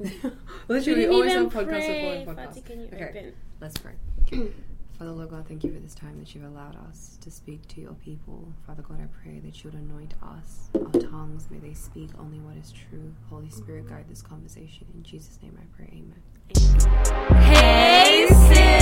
Literally, didn't always on podcast pray. before podcast. Fadzai, can you Okay. open? Let's pray. Father Lord God, thank you for this time that you've allowed us to speak to your people. Father God, I pray that you would anoint us, our tongues, may they speak only what is true. Holy Spirit, guide this conversation. In Jesus' name I pray, amen. Hey, sis.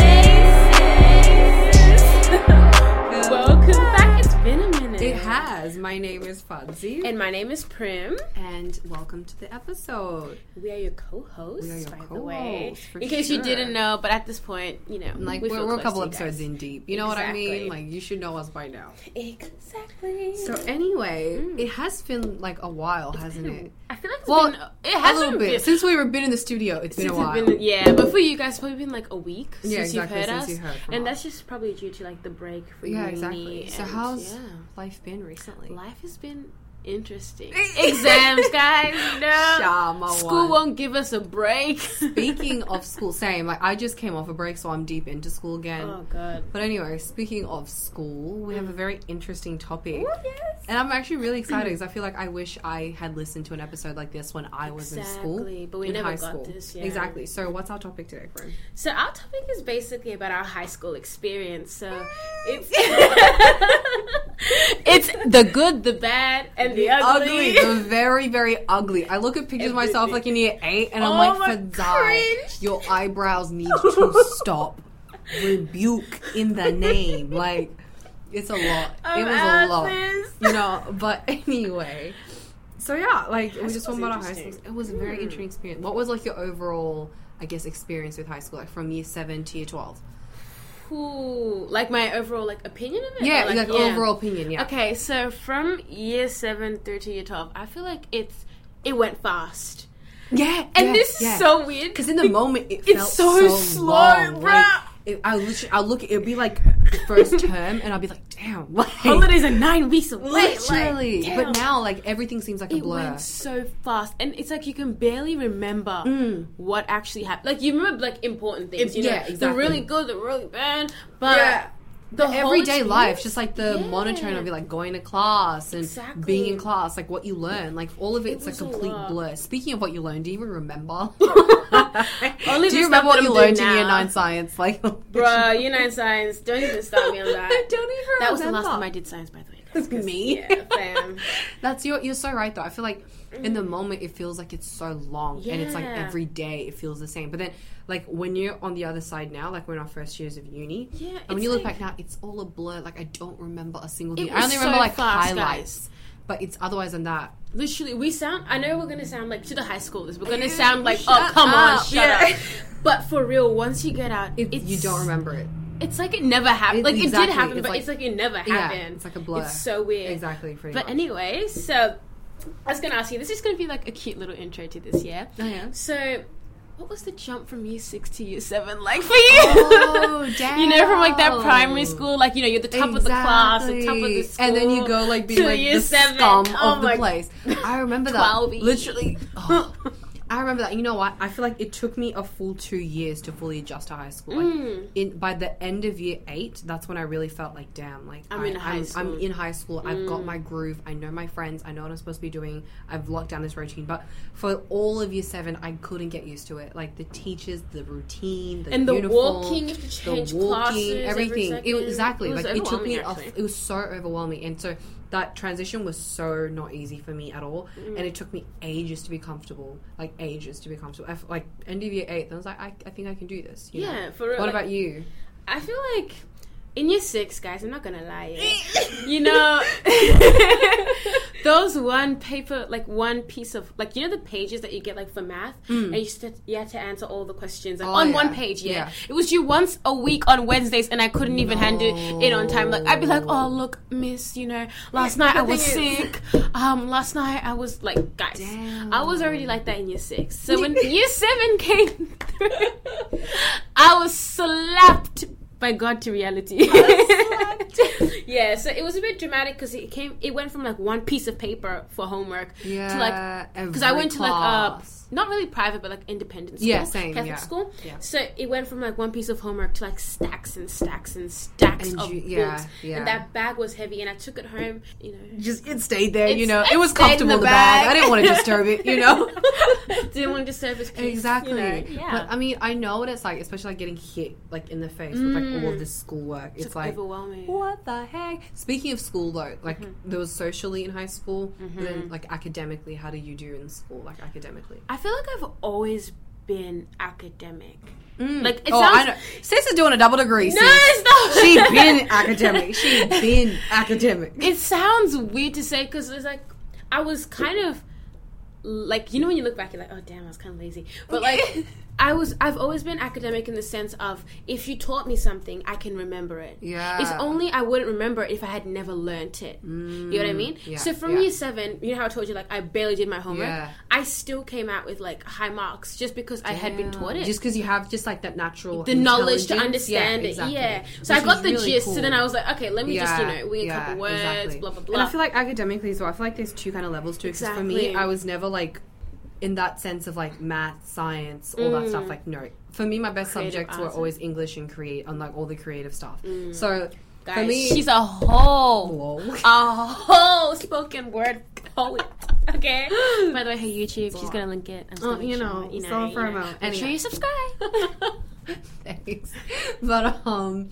It has. My name is Fadzai. And my name is Prim. And welcome to the episode. We are your co-hosts, We are your by the way. co-hosts, In case you didn't know, but at this point, you know, Like, we we're a couple episodes in deep. You know what I mean? Like, you should know us by now. Exactly. So, anyway, mm. it has been like a while, hasn't it? I feel like it's Well, been, it A has little bit. Since we were been in the studio, it's been a while. been- yeah, but for you guys, it's probably been like a week since Yeah, you've exactly, heard since us, you heard and us. that's just probably due to like the break for yeah, uni exactly. So, how's yeah. life been recently? life has been interesting? Exams, guys, no. School won't give us a break. Speaking of school, same. Like, I just came off a break, so I'm deep into school again. oh god. But anyway, speaking of school, we have a very interesting topic. Oh, yes. And I'm actually really excited because I feel like I wish I had listened to an episode like this when I was in school. Exactly, but we in never high got school. this, yeah. Exactly. So, what's our topic today, friend? So our topic is basically about our high school experience. So it's it's the good, the bad, and the, ugly. the very, very ugly. I look at pictures of myself like in year eight, and I'm Oh, like, my Fadzai, your eyebrows need to stop. Rebuke in the name. Like, it's a lot. I'm it was a lot. this. You know, but anyway. So, yeah, like, we just talked about our high school. It was a very Hmm. interesting experience. What was, like, your overall, I guess, experience with high school, like, from year seven to year 12? Like my overall like opinion of it. Yeah, Or, like, yeah. overall opinion, yeah. Okay, so from year seven through to year twelve, I feel like it's it went fast, Yeah. and yeah, this yeah. is so weird Because in the moment, it it's felt so so, slow, long. bruh. Like, it, I literally, I look, it'd be like the first term, and I'll be like, damn, like, holidays are nine weeks away. literally. Like, but now, like, everything seems like a it blur. went so fast, and it's like you can barely remember Mm. what actually happened. Like you remember like important things, It- you know, yeah, the really good, the really bad, but Yeah. The Everyday life, just like the Yeah. monotone of it, like going to class and Exactly. being in class, like what you learn, like all of it's was a a complete lot. blur. Speaking of what you learned, do you even remember? Do you remember what you learned doing in year now. nine science? Like, Bruh, you know in science. Don't even start me on that. I don't even That was the last time I did science, by the way. That's me. Yeah, fam. That's you're you're so right though. I feel like in the moment it feels like it's so long and it's like Mm. Every day it feels the same. But then like when you're on the other side now, like we're in our first years of uni, Yeah, and when you look like- back now, it's all a blur. Like I don't remember a single thing. I only so remember like fast, highlights. But it's otherwise than that. Literally, we sound. I know we're gonna sound like to the high schoolers. We're gonna sound like, oh come on, shut Yeah. up. But for real, once you get out, It, it's you don't remember it. It's like it never happened. Like it did happen, It's but like- it's like it never happened. Yeah, it's like a blur. It's so weird. Exactly. But much. anyway, so I was gonna ask you. This is gonna be like a cute little intro to this year. Oh, yeah. So, what was the jump from year six to year seven like for you? Oh, damn. you know, from like that primary school, like you know, you're the top of the class, the top of the school, and then you go like being to like the seven. scum Oh of the place. I remember that 12 literally. oh, I remember that. You know what? I feel like it took me a full two years to fully adjust to high school. Like, Mm. in by the end of year eight, that's when I really felt like, damn, like I'm I, in high I'm, school. Mm. I'm in high school. I've got my groove. I know my friends. I know what I'm supposed to be doing. I've locked down this routine. But for all of year seven, I couldn't get used to it. Like the teachers, the routine, the and the uniform, walking, you have to change the walking, classes, everything. it exactly It was like it took me. A, it was so overwhelming, and so that transition was so not easy for me at all. Mm. And it took me ages to be comfortable, like ages to be comfortable. I f- like year eight, I was like, I, I think I can do this. you know? Yeah, for real. What like, about you? I feel like in year six, guys, I'm not gonna lie, you know, those one paper, like one piece of, like you know, the pages that you get like for math, and you st- you had to answer all the questions like, Oh, on yeah. one page. Yeah. Yeah. it was due once a week on Wednesdays, and I couldn't even handle it on time. Like I'd be like, oh look, Miss, you know, last night I was sick. Um, last night I was like, guys, Damn. I was already like that in year six. So when year seven came through, I was slapped by God to reality. yeah, so it was a bit dramatic because it came. It went from like one piece of paper for homework Yeah, to like because I went to like class. Not really private but like independent school, Yeah, same, Catholic yeah. school. Yeah. So it went from like one piece of homework to like stacks and stacks and stacks And of you- yeah, books, yeah. and that bag was heavy, and I took it home. You know, just it stayed there, you know. it It was comfortable in the the bag. bag. I didn't want to disturb it, you know. didn't want to disturb his peace. exactly. You know? Yeah. But I mean, I know what it's like, especially like getting hit like in the face with like all of this schoolwork. It's, it's like overwhelming. what the heck? Speaking of school though, like Mm-hmm. there was socially in high school, but then like academically, how do you do in school? Like academically, I feel like I've always been academic. Mm. Like it oh, sounds. I know. Sis is doing a double degree. Sis. No, it's not. She been academic. She been academic. it sounds weird to say because it's like I was kind of like you know when you look back you're like oh damn I was kind of lazy but like I was I've always been academic in the sense of if you taught me something I can remember it Yeah. it's only I wouldn't remember it if I had never learnt it you know what I mm, mean yeah, so from yeah. year seven you know how I told you like I barely did my homework Yeah. I still came out with like high marks just because I had been taught it Just because you have just like that natural the knowledge to understand yeah, it. Yeah. So Which I got the really gist. cool. So then I was like, okay, let me just, you know, wing a couple words, exactly. blah, blah, blah. And I feel like academically as well. I feel like there's two kind of levels to it. 'cause for me, I was never like in that sense of like math, science, all that stuff. Like no, for me, my best Mm. Creative subjects were always English and create, and like all the creative stuff. So for me, she's a whole, Whoa. a whole spoken word poet. Okay. By the way, her YouTube, she's gonna link it. I'm just Oh, gonna make you sure, know, you so know, for you know. about- Make sure you subscribe. Thanks. But um,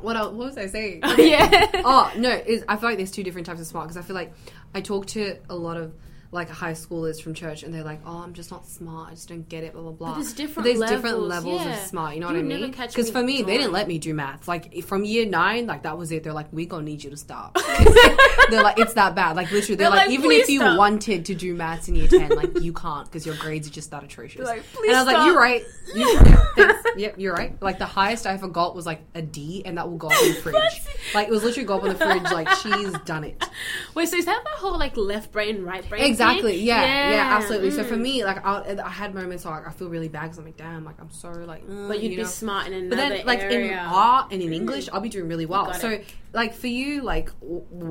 what else, what was I saying? yeah. oh no, is I feel like there's two different types of smart because I feel like I talk to a lot of like high schoolers from church and they're like, oh, I'm just not smart. I just don't get it. Blah blah blah. there's different there's different levels, levels yeah. of smart. You know You what I mean? Because me for me, they didn't let me do maths. Like from year nine, like that was it. They're like, we're gonna need you to stop. they're like, it's that bad. Like literally, they're, They're like, like, even if you stop." wanted to do maths in year ten, like you can't because your grades are just that atrocious. like, and I was like, you're right. You, yeah, thanks. Yep, you're right. Like the highest I ever got was like a D, and that will go up in the fridge. like it was literally go up in the fridge. Like she's done it. Wait, so is that the whole like left brain, right brain? Exactly. thing? Yeah, yeah. absolutely. So mm. for me, like I, I had moments where like, I feel really bad because I'm like, damn, like I'm so like. uh, But you'd you be smart in another But then, like in art and in English, I'll be doing really well. So, it. Like for you, like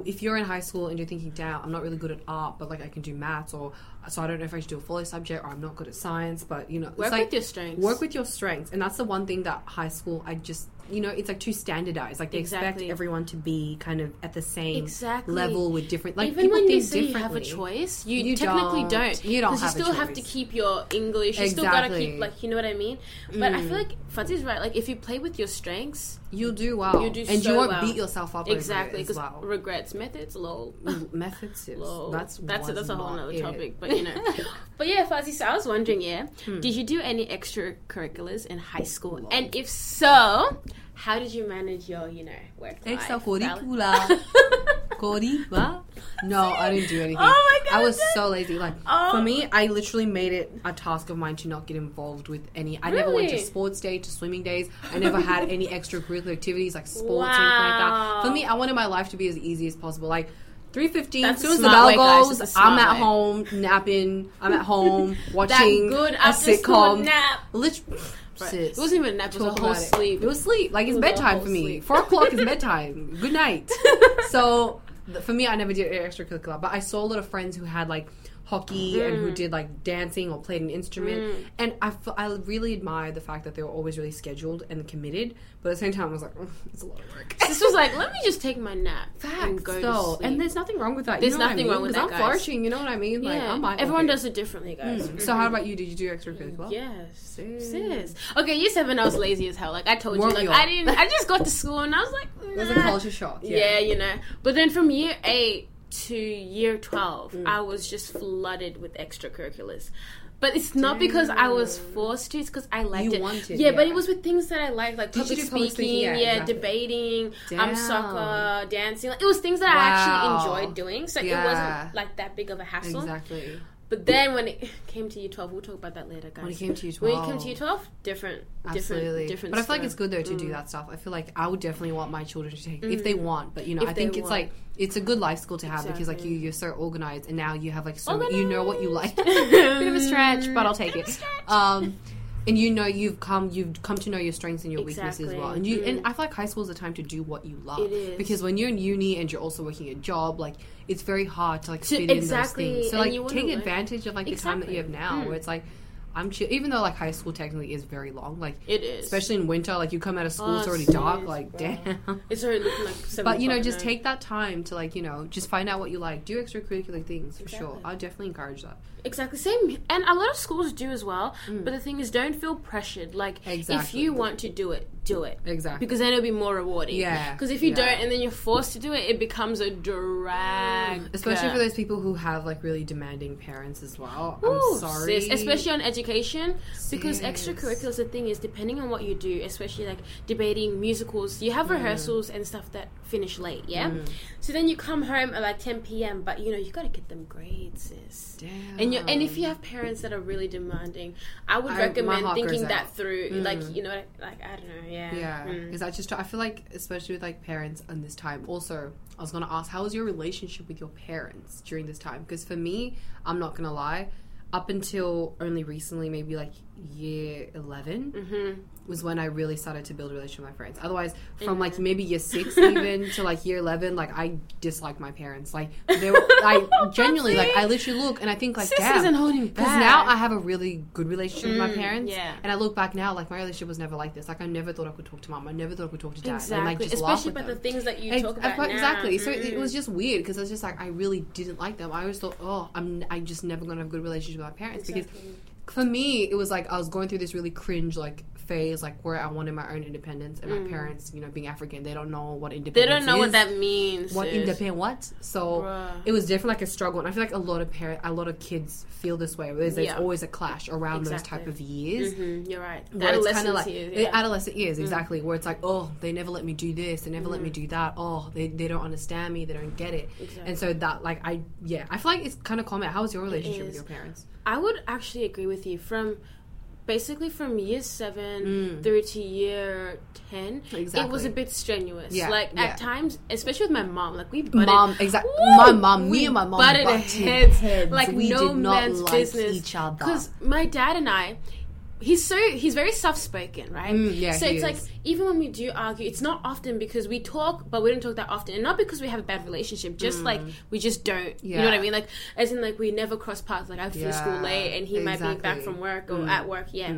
if you're in high school and you're thinking, "Damn, I'm not really good at art, but like I can do maths," or so I don't know if I should do a folio subject, or I'm not good at science, but you know, Work it's like with your strengths. work with your strengths, and that's the one thing that high school, I just you know, it's like too standardized. Like they Exactly. expect everyone to be kind of at the same Exactly. level with different. Like Even when you say you have a choice, you, You technically don't. don't. You don't 'Cause have a you still have to keep your English. You still gotta Exactly. Mm. keep like you know what I mean. But I feel like Fadzai's right. Like if you play with your strengths, You'll do well. You do and so you won't well. beat yourself up exactly because because regrets methods low. methods is Low. that's that's that's a whole other topic, but you know. but yeah, Fadzai. So I was wondering, yeah, Hmm. did you do any extracurriculars in high school? And if so, how did you manage your, you know, work life? Extracurricular. Coriba? No, I didn't do anything. Oh my God, I was so lazy. Like Oh. for me, I literally made it a task of mine to not get involved with any. I never went to sports day, to swimming days. I never had any extracurricular activities like sports or anything like Wow. that. For me, I wanted my life to be as easy as possible. Like. Three fifteen. As soon as the bell goes, I'm at way. home napping. I'm at home watching good a sitcom. nap. Literally, Sis, It wasn't even a nap. It was a whole it. sleep. It was sleep. Like it's It bedtime for me. sleep. Four o'clock is bedtime. Good night. so th- for me, I never did extracurricular, but I saw a lot of friends who had like hockey and Mm. who did like dancing or played an instrument, and I, f- I really admired the fact that they were always really scheduled and committed. But at the same time, I was like, "Mm, it's a lot of work. This was like, let me just take my nap and Facts, go to though. sleep. And there's nothing wrong with that. There's you know what I nothing mean? wrong with that, I'm guys. flourishing. You know what I mean? Like, yeah, I'm like, everyone does it differently, guys. So how about you? Did you do extracurricular? Yes, Sis. sis. Okay, year seven, I was lazy as hell. Like I told you, like? I didn't. I just got to school and I was like, It was a culture shock. Yeah. you know. But then from year eight to year twelve, Mm. I was just flooded with extracurriculars. But it's not because I was forced to; it's because I liked You it. wanted, yeah, but it was with things that I liked, like public speaking, public speaking? yeah, Yeah, exactly. debating, um, Damn. soccer, dancing. Like, it was things that I actually enjoyed doing, so it wasn't like that big of a hassle. Exactly. But then when it came to year twelve, we'll talk about that later, guys. When it came to year When it 12. came to year twelve, different, Absolutely. different, different. but I feel like it's good though to do that stuff. I feel like I would definitely want my children to take if they want, but you know, Mm. If I think it's want. like it's a good life school to have because like you you're so organized and now you have like so you know what you like. Bit of a stretch, but I'll take it. a stretch. Um and you know you've come you've come to know your strengths and your weaknesses as well and you and Mm. i feel like high school is a time to do what you love It is. because when you're in uni and you're also working a job like it's very hard to like To- fit exactly, in those things so like take learn- advantage of like the time that you have now Mm. where it's like i'm chill even though like high school technically is very long like It is. especially in winter like you come out of school Oh, it's already dark like bro. damn It's already looking like seven but you know just take that time to like you know just find out what you like do extracurricular things for sure Exactly. i definitely encourage that Exactly same, and a lot of schools do as well. But the thing is, don't feel pressured. Like if Mm. You want to do it, do it. exactly Because then it'll be more rewarding. Yeah, Because if you yeah. don't, and then you're forced to do it, it becomes a drag. especially for those people who have like really demanding parents as well Ooh, i'm sorry sis, especially on education, because extracurriculars. The thing is, depending on what you do, especially like debating musicals, you Mm. have rehearsals and stuff that finish late. Yeah, so then you come home at like 10 p.m. But you know you got to get them grades, sis. Damn. And you and if you have parents that are really demanding, I would I- recommend thinking that out. through. Mm. Like you know, like I don't know, yeah, Yeah, Mm. because I just I feel like especially with like parents in this time. Also, I was gonna ask, how was your relationship with your parents during this time? Because for me, I'm not gonna lie, up until only recently, maybe like year 11 Mhm. was when I really started to build a relationship with my friends. Otherwise, from Amen. like maybe year six even to like year eleven, like I disliked my parents. Like they were, I genuinely like I literally look and I think like, Sis damn, isn't holding because now I have a really good relationship with my Mm, parents. yeah. And I look back now, like my relationship was never like this. Like I never thought I could talk to mom. I never thought I could talk to dad. Exactly, And like just especially about the things that you talk about now. exactly. So it, Mm. it was just weird because I was just like I really didn't like them. I always thought, oh, I'm I just never gonna have a good relationship with my parents because Exactly. For me it was like I was going through this really cringe like phase like where I wanted my own independence and my parents, you know, being African, they don't know what Mm. they don't know is. what that means. what sis. independent what? So Bruh. it was definitely like a struggle, and I feel like a lot of parents a lot of kids feel this way. There's, there's Yeah. always a clash around those type of years. Mhm, You're right. Where it's kind of like years, yeah. Mm. adolescent years, exactly. Where it's like, oh, they never let me do this, they never let me do that. Oh, they, they don't understand me, they don't get it, Exactly. and so that like I yeah, I feel like it's kind of common. How was your relationship with your parents? I would actually agree with you. From basically from year seven Mm. through to year ten, it was a bit strenuous. Yeah, like yeah. at times, especially with my mom, like we butted, Mom, exactly. My mom, me and my mom butted butted heads, heads. like We no man's like business. each other. Because my dad and I. He's so he's very soft spoken, right? Mm, yeah, so he it's like is. Even when we do argue, it's not often because we talk, but we don't talk that often, and not because we have a bad relationship. Just like we just don't, you know what I Mm. Mean? Like as in like we never cross paths. Like I finish school late, and he might be back from work or Mm. at work, yeah.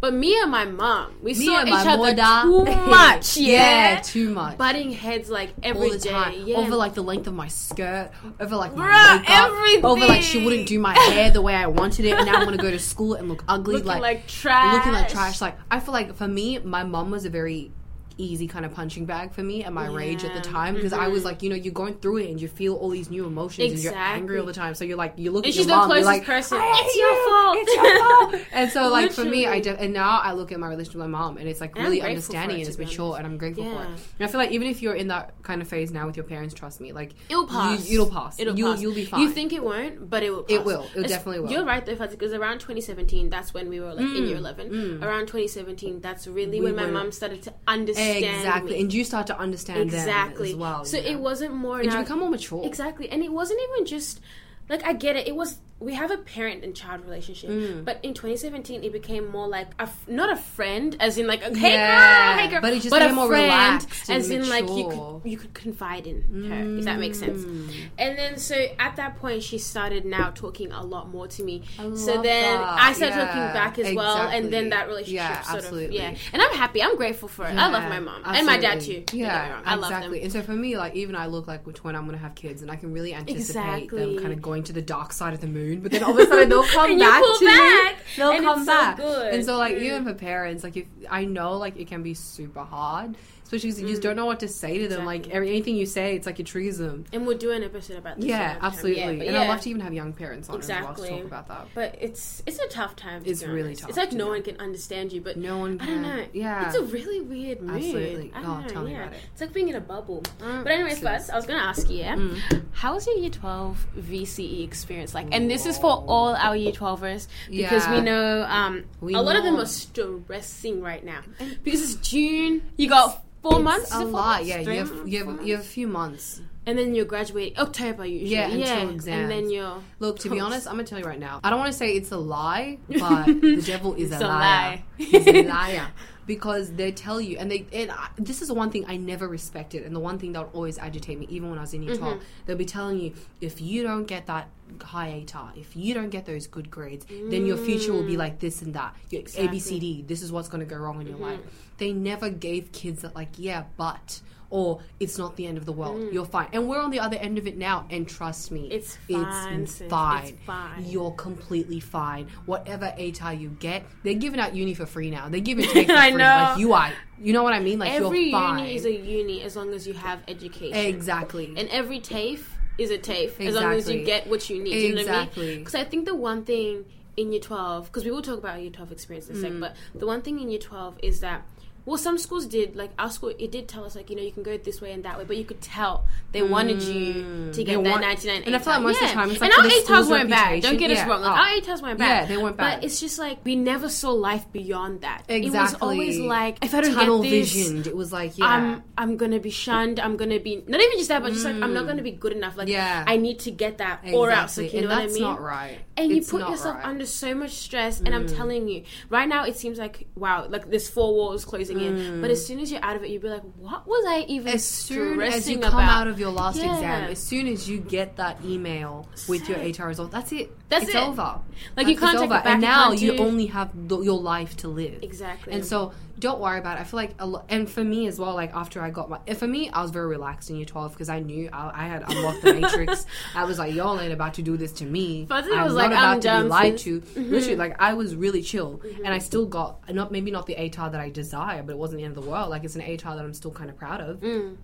But me and my mom, we Me saw each other mother- too much, yeah, too much. butting heads like every all day, time yeah. over like the length of my skirt, over like my Bruh, makeup, everything. over like she wouldn't do my hair the way I wanted it, and now I'm gonna go to school and look ugly, looking like, like, trash, looking like trash. Like I feel like for me, my mom was a very very easy kind of punching bag for me and my rage at the time because I was Mhm. like, you know, you're going through it and you feel all these new emotions and you're angry all the time. So you're like, you look And at your the mom, you're like, person. "I hate It's your fault." It's your fault. and so like for me, I Literally. de- and now I look at my relationship with my mom and it's like And really understanding it, and it's mature and I'm grateful for it. And I feel like even if you're in that kind of phase now with your parents, trust me, like It'll pass. You, it'll pass. It'll you'll pass. you'll be fine. You think it won't, but it will. Pass. It will. It definitely will. You're right though, because around 2017, that's when we were like in year 11. mm. Around 2017, that's really We when my mom started to understand exactly, me. and you start to understand exactly. them as well. so it wasn't more. and you become more mature. Exactly, and it wasn't even just like I get it. It was we have a parent and child relationship, Mm. but in 2017 it became more like a f- not a friend, as in like a, hey Yeah, girl, hey girl, but it just a became more friend, as in like you could you could confide in her if that makes sense. Mm. And then so at that point she started now talking a lot more to me. I so then that. I started Yeah, talking back as well, and then that relationship Yeah, sort absolutely. of yeah. And I'm happy. I'm grateful for it. I love my mom and my dad too. absolutely. Don't get me Yeah. I love exactly. them. And so for me, like even I look like which when I'm gonna have kids, and I can really anticipate Exactly. them kind of going to the dark side of the moon. But then all of a sudden they'll come you back to back, me. They'll and come so back. good. And so like Mm. even for parents, like if I know like it can be super hard, especially because you just don't know what to say to them. Like Mm. Exactly. every, anything you say, it's like it triggers them. And we'll do an episode about this. Yeah, absolutely. Yeah, and yeah. I'd love to even have young parents on as well Exactly. to talk about that. But it's it's a tough time. It's really honest. tough, It's like no be one can understand you, but No one Can. I don't know. Yeah. it's a really weird mood. Absolutely. I Oh, don't know. tell me yeah. about it. It's like being in a bubble. Mm, But anyways, first I was gonna ask you, yeah, Mm. How was your Year Twelve VCE experience like? And this is for all our Year Twelvers because Yeah. we know um, We a lot of them are stressing right now because it's June. You got four It's months. A four lot. months? Yeah, Three you have you have you have a few months. and then you're graduating October usually. Yeah, Yeah, until and then you're Look, to be honest, I'm gonna tell you right now. I don't want to say it's a lie, but the devil is a a liar. lie. He's a liar because they tell you, and they. And I, this is the one thing I never respected, and the one thing that would always agitate me, even when I was in year Mm-hmm. 12. They'll be telling you if you don't get that high ATAR, if you don't get those good grades, then your future will be like this and that. Your Exactly. Mm-hmm. ABCD. This is what's going to go wrong in your life. They never gave kids that like, yeah, but. Or it's not the end of the world. You're fine, and we're on the other end of it now. And trust me, Mm. It's fine, It's fine. It's fine. You're completely fine. Whatever ATAR you get, they're giving out uni for free now. They're giving take for free. I know. Like you are. You know what I mean? Like every you're fine. uni is a uni as long as you have education. exactly. And every TAFE is a TAFE as long as you get what you need. You know I mean? Exactly. Because I think the one thing in year 12, because we will talk about year 12 experience in a Mm. sec, but the one thing in year 12 is that, well, some schools did, like our school, it did tell us, like, you know, you can go this way and that way, but you could tell they wanted you to They get that want- 99 and I feel like most of the time it's like and our ATARs weren't bad. Don't get us wrong. Like, Oh. our ATARs weren't bad. Yeah, they weren't bad. But it's just like, we never saw life beyond that. exactly It was always like, if I don't Tunnel get this, visioned. It was like yeah. I'm I'm gonna be shunned. I'm gonna be not even just that, but just like I'm not gonna be good enough. Like Yeah. I need to get that or else. Exactly. Like, you and know that's what I mean? not right. And you put yourself right. Mm. under so much stress. And I'm telling you, right now it seems like wow, like this four walls closing in. But as soon as you're out of it, you'll be like, what was I even Mm. as soon as you come about? out of your last Yeah. exam, as soon as you get that email with your. ATAR result, that's it. That's it's it. over. Like, you can't it's take it over. back, And now can't you only have the, your life to live. Exactly. And so don't worry about it. I feel like a lot, and for me as well. Like after I got my, for me, I was very relaxed in year twelve because I knew I, I had unlocked the matrix. I was like, y'all ain't about to do this to me. But I'm was not like, about I'm to be lied to. Literally, like I was really chill, and I still got not maybe not the ATAR that I desire, but it wasn't the end of the world. Like it's an ATAR that I'm still kind of proud of Mm.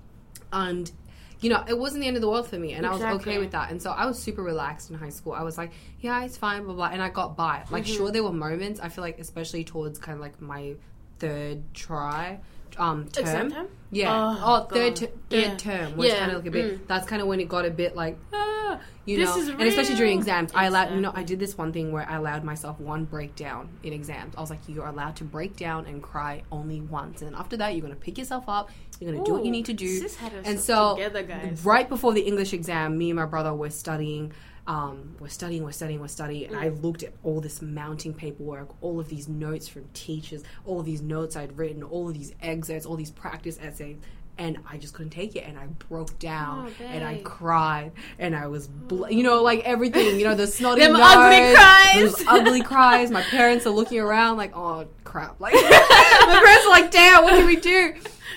and you know it wasn't the end of the world for me and i was okay with that and so i was super relaxed in high school i was like yeah it's fine blah blah and i got by like Mm-hmm. sure there were moments i feel like especially towards kind of like my third try um term Exam time? Yeah Oh, oh, third, ter- third Yeah. term was Yeah. kind of like a bit Mm. that's kind of when it got a bit like ah, you This know and especially during exams i allowed you know i did this one thing where i allowed myself one breakdown in exams i was like you're allowed to break down and cry only once and after that you're going to pick yourself up you're going to do what you need to do sis had her and so together, guys. right before the english exam me and my brother were studying um, we're studying, we're studying, we're studying, and I Mm. looked at all this mounting paperwork, all of these notes from teachers, all of these notes I'd written, all of these excerpts, all these practice essays, and I just couldn't take it, and I broke down, Oh, and I cried, and I was, bl- you know, like everything, you know, the snotty Them nose, ugly cries. those ugly cries. My parents are looking around like, oh crap, like my parents are like, damn, what can we do?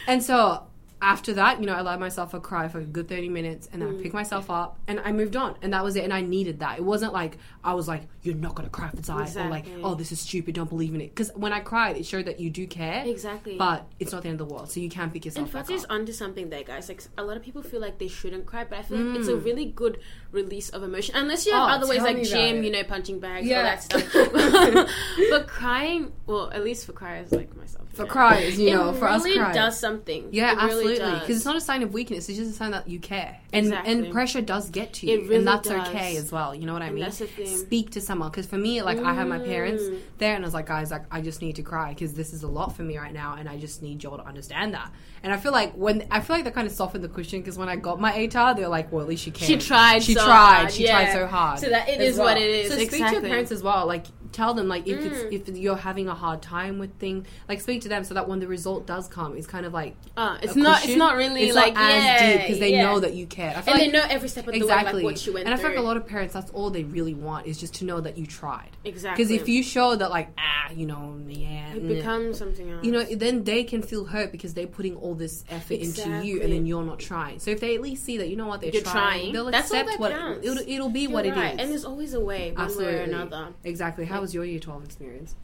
And so after that, you know, I allowed myself a cry for a good 30 minutes and then Mm. I picked myself up and I moved on. And that was it. And I needed that. It wasn't like I was like, you're not going to cry for Zai or like, oh, this is stupid, don't believe in it. Because when I cried, it showed that you do care. Exactly. But it's not the end of the world. So you can pick And yourself back Fadzai's up. onto something there, guys. Like a lot of people feel like they shouldn't cry, but I feel like it's a Mm. really good release of emotion. Unless you have Oh, other ways like gym, you know, punching bags, Yeah. all that stuff. but crying, well, at least for criers like myself, For cries, you it know, for us really cries. does something. Yeah, It absolutely. Because it's not a sign of weakness. It's just a sign that you care, and Exactly. and pressure does get to you, really and that's does. okay as well. You know what I And mean? that's the thing. Speak to someone. Because for me, like I had my parents Mm. there, and I was like, guys, like I just need to cry because this is a lot for me right now, and I just need y'all to understand that. And I feel like when I feel like they kind of softened the cushion because when I got my ATAR, they're like, well, at least she cared. She tried She so tried. hard, She yeah. tried so hard. So that it is is what it is, So speak to your parents as well. Like tell them like if Mm. it's if you're having a hard time with things, like speak to them so that when the result does come, it's kind of like Uh, it's not. It's not really It's like not as yeah, deep because they yeah. know that you care. Feel and like they know every step of the exactly way, like what you went and I through. like a lot of parents that's all they really want is just to know that you tried. exactly Because if you show that like ah you know yeah it nah, becomes something else. you know then they can feel hurt because they're putting all this effort into you and then you're not trying. So if they at least see that you know what they're You're trying, trying. they'll That's accept that what counts. it'll, it'll be You're what it right. is. and there's always a way, one way or another. Exactly. How was your year twelve experience?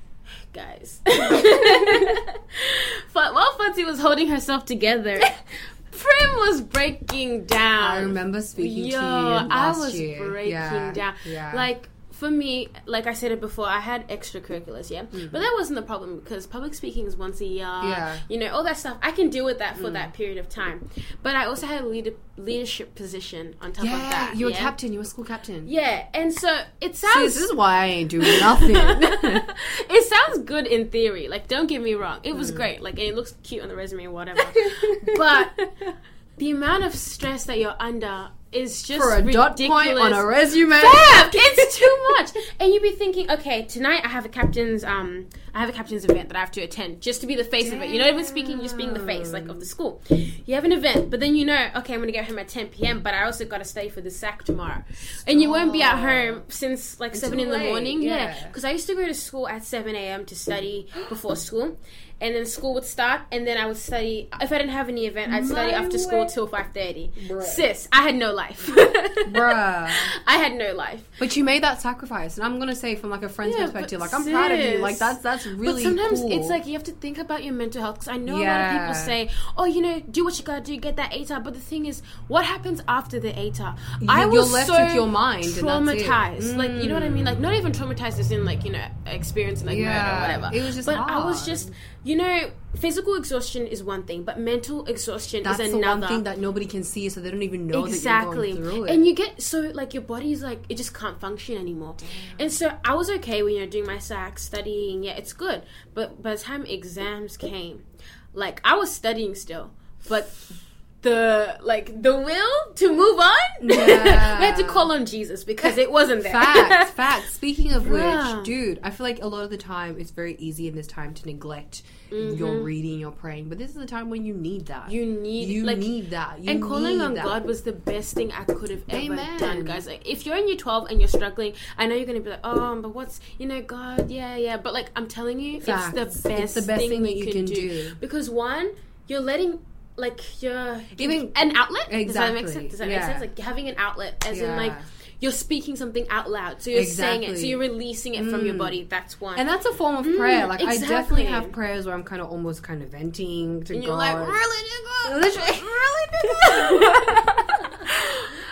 guys. but while Fadzai was holding herself together, Prim was breaking down. I remember speaking Yo, to you last I was year. breaking Yeah, down. Yeah. Like for me, like I said it before, I had extracurriculars, yeah, but that wasn't the problem because public speaking is once a year. Mm-hmm. Yeah. Mm. you know all that stuff. I can deal with that for that period of time. But I also had a leader, leadership position on top yeah, of that. you were yeah? captain. You were school captain. Yeah, and so it See, sounds. this is why I ain't doing nothing. it sounds good in theory. Like, don't get me wrong, it Mm. was great. Like, it looks cute on the resume or whatever. but the amount of stress that you're under is just For a ridiculous. dot point on a resume. Fab, it's too much. And you'd be thinking, okay, tonight I have a captain's um I have a captain's event that I have to attend just to be the face of it. You're not even speaking, just being the face like of the school. You have an event, but then you know, okay, I'm gonna get home at 10 p.m. But I also got to stay for the SAC tomorrow, and you won't be at home since like seven in the morning. Yeah, yeah. because I used to go to school at 7 a.m. to study before school. And then school would start, and then I would study. If I didn't have any event, I'd study My after school way. till five thirty. Sis, I had no life. Bruh. I had no life. But you made that sacrifice, and I'm gonna say from like a friend's Yeah, perspective, like I'm proud of you. Like that's that's really but sometimes cool. it's like you have to think about your mental health because I know a lot of people say, "Oh, you know, do what you gotta do, get that ATAR." But the thing is, what happens after the ATAR? I you're was left so with your mind, traumatized. Like you know what I mean? Like not even traumatized as in like you know experiencing like murder or whatever. It was just but I was just you know physical exhaustion is one thing, but mental exhaustion that's is the another. one thing that nobody can see, so they don't even know exactly that you're going through it. and you get so like your body's like it just can't function anymore. And so i was okay when you know doing my SAC studying. Yeah it's good. But by the time exams came like i was studying still. But the like the will to move on Yeah. we had to call on jesus because it wasn't there Facts, facts. Speaking of Yeah. which, dude, I feel like a lot of the time it's very easy in this time to neglect your reading, your praying. But this is the time when you need that. Mm-hmm. you need you like need that. You and calling on that. God was the best thing I could have ever Amen. done, guys. Like, if you're in year 12 and you're struggling, I know you're going to be like, oh, but what's, you know, God, yeah, yeah. But, like, I'm telling you, Facts. it's the best, It's the best thing, thing that you, can do. do. Because, one, you're letting, like, you're giving an outlet. Exactly. Does that make sense? Does that Yeah. make sense? Like, having an outlet, as in, like, you're speaking something out loud. So you're saying it. So you're releasing it from your Mm. body. That's one. And that's a form of prayer. Like I definitely have prayers where I'm kind of almost kind of venting to and God. you're like, really, nigga? Literally.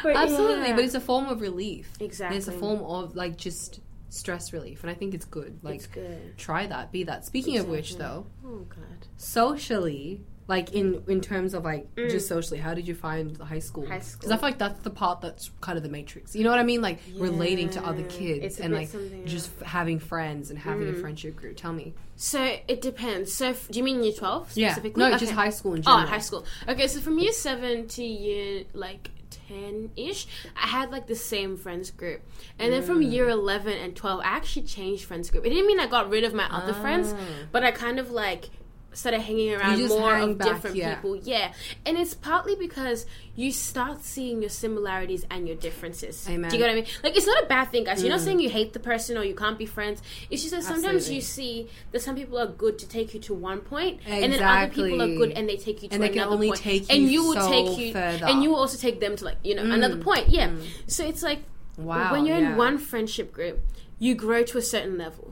really? Absolutely, yeah. but it's a form of relief. Exactly. It's a form of like just stress relief, and I think it's good. Like it's good. try that, be that. Speaking of which, though, Oh, God. socially, like in in terms of like just socially, how did you find the high school? Mm. High Because. I feel like that's the part that's kind of the matrix. You know what I mean? Like relating to other kids and like just f- having friends and having Mm. a friendship group. Tell me. So it depends. So f- do you mean year twelve specifically? No, Okay. just high school in Oh, general. high school. Okay, so from year seven to year like ten ish, I had like the same friends group, and then Mm. from year eleven and twelve, I actually changed friends group. It didn't mean I got rid of my other friends, Ah. but I kind of like started hanging around more of back, different yeah. people. Yeah, and it's partly because you start seeing your similarities and your differences. Amen. Do you get what I mean? Like it's not a bad thing, guys. You're not mm. saying you hate the person or you can't be friends. It's just that sometimes Absolutely. you see that some people are good to take you to one point, and then other people are good and they take you to And another only point. take and you you will so take you, further. and you will also take them to like you know another mm. point. Yeah. Mm. So it's like Wow. when you're yeah. in one friendship group, you grow to a certain level.